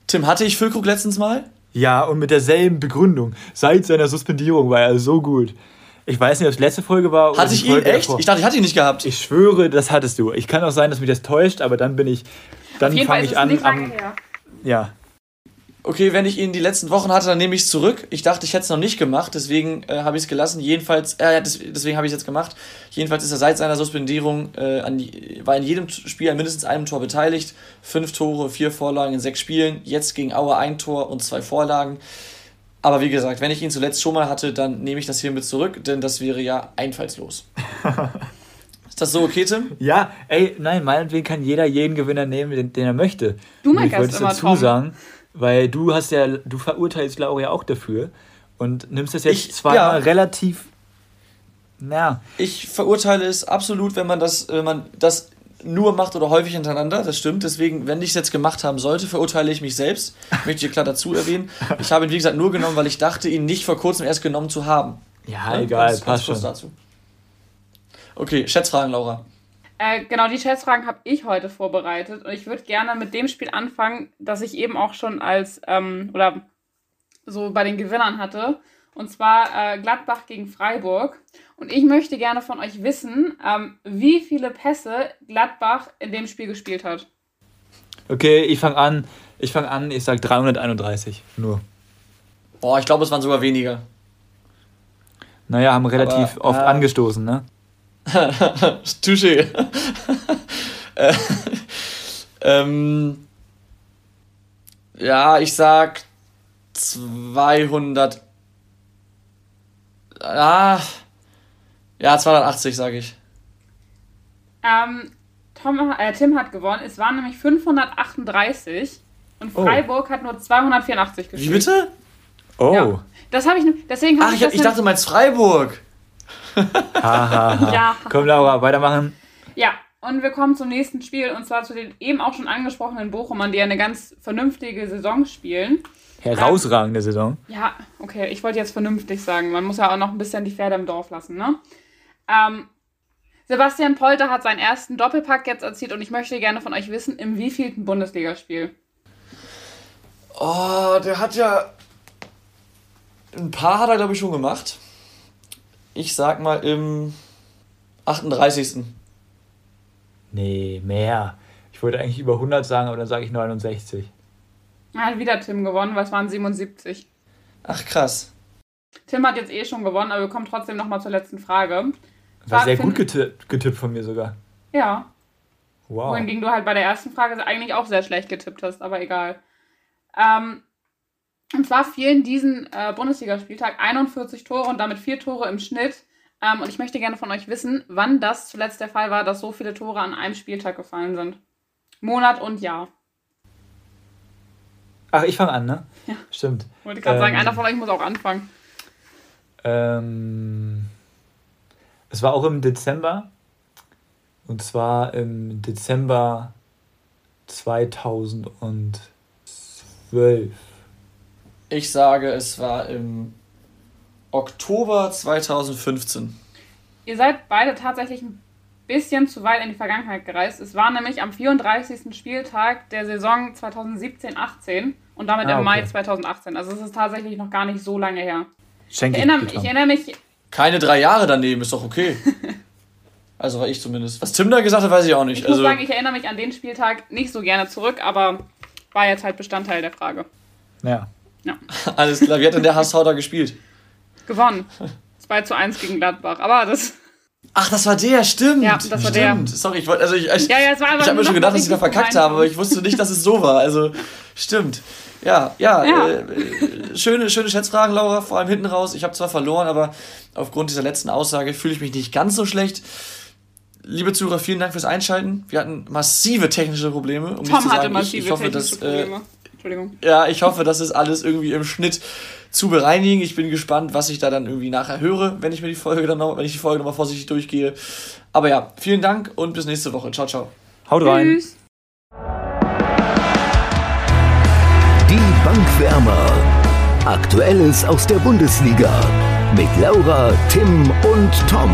Tim, hatte ich Füllkrug letztens mal? Ja, und mit derselben Begründung. Seit seiner Suspendierung war er so gut. Ich weiß nicht, ob es letzte Folge war oder Hatte ich ihn echt? Davor. Ich dachte, ich hatte ihn nicht gehabt. Ich schwöre, das hattest du. Ich kann auch sein, dass mich das täuscht, aber dann bin ich. Dann fange ich an. Am, ja, okay, wenn ich ihn die letzten Wochen hatte, dann nehme ich es zurück. Ich dachte, ich hätte es noch nicht gemacht, deswegen äh, habe ich es gelassen. Jedenfalls, äh, deswegen habe ich es jetzt gemacht. Jedenfalls ist er seit seiner Suspendierung, äh, an die, war in jedem Spiel an mindestens einem Tor beteiligt. Fünf Tore, vier Vorlagen in sechs Spielen. Jetzt gegen Aue ein Tor und zwei Vorlagen. Aber wie gesagt, wenn ich ihn zuletzt schon mal hatte, dann nehme ich das hiermit zurück, denn das wäre ja einfallslos. *laughs* Ist das so okay, Tim? Ja, ey, nein, meinetwegen kann jeder jeden Gewinner nehmen, den, den er möchte. Du meinst immer, dazu Tom. sagen, weil du hast ja, du verurteilst Laura ja auch dafür und nimmst das jetzt ich, zweimal ja. relativ. Na. Ich verurteile es absolut, wenn man das, wenn man das nur macht oder häufig hintereinander, das stimmt. Deswegen, wenn ich es jetzt gemacht haben sollte, verurteile ich mich selbst. Möchte ich klar dazu erwähnen. Ich habe ihn, wie gesagt, nur genommen, weil ich dachte, ihn nicht vor kurzem erst genommen zu haben. Ja, ja egal, ganz, passt ganz schon. Dazu. Okay, Schätzfragen, Laura. Äh, genau, die Schätzfragen habe ich heute vorbereitet und ich würde gerne mit dem Spiel anfangen, das ich eben auch schon als, ähm, oder so bei den Gewinnern hatte. Und zwar äh, Gladbach gegen Freiburg. Und ich möchte gerne von euch wissen, ähm, wie viele Pässe Gladbach in dem Spiel gespielt hat. Okay, ich fange an. Ich fange an, ich sage 331 nur. Boah, ich glaube, es waren sogar weniger. Naja, haben relativ Aber, oft äh, angestoßen, ne? *laughs* Touché. *laughs* äh, ähm, ja, ich sag 200. Ah, ja, 280 sage ich. Ähm, Tom, äh, Tim hat gewonnen. Es waren nämlich 538 und Oh. Freiburg hat nur 284 gespielt. Wie bitte? Oh. Ja. Das habe ich, nur- deswegen habe Ach, ich ich, das ich dachte, du meinst Freiburg. *laughs* Ja. Komm, Laura, weitermachen. Ja, und wir kommen zum nächsten Spiel und zwar zu den eben auch schon angesprochenen Bochumern, die eine ganz vernünftige Saison spielen. Herausragende Saison. Ja, okay, ich wollte jetzt vernünftig sagen. Man muss ja auch noch ein bisschen die Pferde im Dorf lassen, ne? Ähm, Sebastian Polter hat seinen ersten Doppelpack jetzt erzielt und ich möchte gerne von euch wissen, im wievielten Bundesligaspiel? Oh, der hat ja. Ein paar hat er, glaube ich, schon gemacht. Ich sag mal im 38. Nee, mehr. Ich wollte eigentlich über 100 sagen, aber dann sage ich 69. Er hat wieder Tim gewonnen, weil es waren 77. Ach, krass. Tim hat jetzt eh schon gewonnen, aber wir kommen trotzdem nochmal zur letzten Frage. War War- sehr gut getippt, getippt von mir sogar. Ja, Wow. wohingegen du halt bei der ersten Frage eigentlich auch sehr schlecht getippt hast, aber egal. Ähm, und zwar fielen diesen äh, Bundesligaspieltag 41 Tore und damit vier Tore im Schnitt. Ähm, und ich möchte gerne von euch wissen, wann das zuletzt der Fall war, dass so viele Tore an einem Spieltag gefallen sind. Monat und Jahr. Ach, ich fange an, ne? Ja. Stimmt. Wollte ich gerade sagen, Ähm, einer von euch muss auch anfangen. Ähm, es war auch im Dezember. Und zwar im Dezember 2012. Ich sage, es war im Oktober 2015. Ihr seid beide tatsächlich ein bisschen zu weit in die Vergangenheit gereist. Es war nämlich am 34. Spieltag der Saison 2017-18 und damit Ah, im Mai okay. 2018. Also es ist tatsächlich noch gar nicht so lange her. Schenke Ich erinnere, ich erinnere mich, Keine drei Jahre daneben, ist doch okay. *laughs* Also war ich zumindest. Was Tim da gesagt hat, weiß ich auch nicht. ich muss Also, sagen, ich erinnere mich an den Spieltag nicht so gerne zurück, aber war jetzt halt Bestandteil der Frage. Ja. *laughs* alles klar. Wie hat denn der HSV da gespielt? Gewonnen. 2 zu 1 gegen Gladbach. Aber das. *laughs* Ach, das war der, stimmt. Ja, das war der. stimmt. Sorry, ich wollte, also ich, ich, Ja, ja, es war einfach ich habe mir schon gedacht, dass ich da verkackt habe, aber ich wusste nicht, dass es so war. Also, stimmt. Ja, ja, Ja. Äh, schöne, schöne Schätzfragen, Laura, vor allem hinten raus. Ich habe zwar verloren, aber aufgrund dieser letzten Aussage fühle ich mich nicht ganz so schlecht. Liebe Zuhörer, vielen Dank fürs Einschalten. Wir hatten massive technische Probleme. Um nicht Tom zu hatte sagen, massive ich, ich hoffe, technische dass, äh, Probleme. Entschuldigung. ja, ich hoffe, das ist alles irgendwie im Schnitt zu bereinigen. Ich bin gespannt, was ich da dann irgendwie nachher höre, wenn ich mir die Folge dann noch, wenn ich die Folge nochmal vorsichtig durchgehe. Aber ja, vielen Dank und bis nächste Woche. Ciao, ciao. Haut rein. Tschüss. Die Bankwärmer. Aktuelles aus der Bundesliga. Mit Laura, Tim und Tom.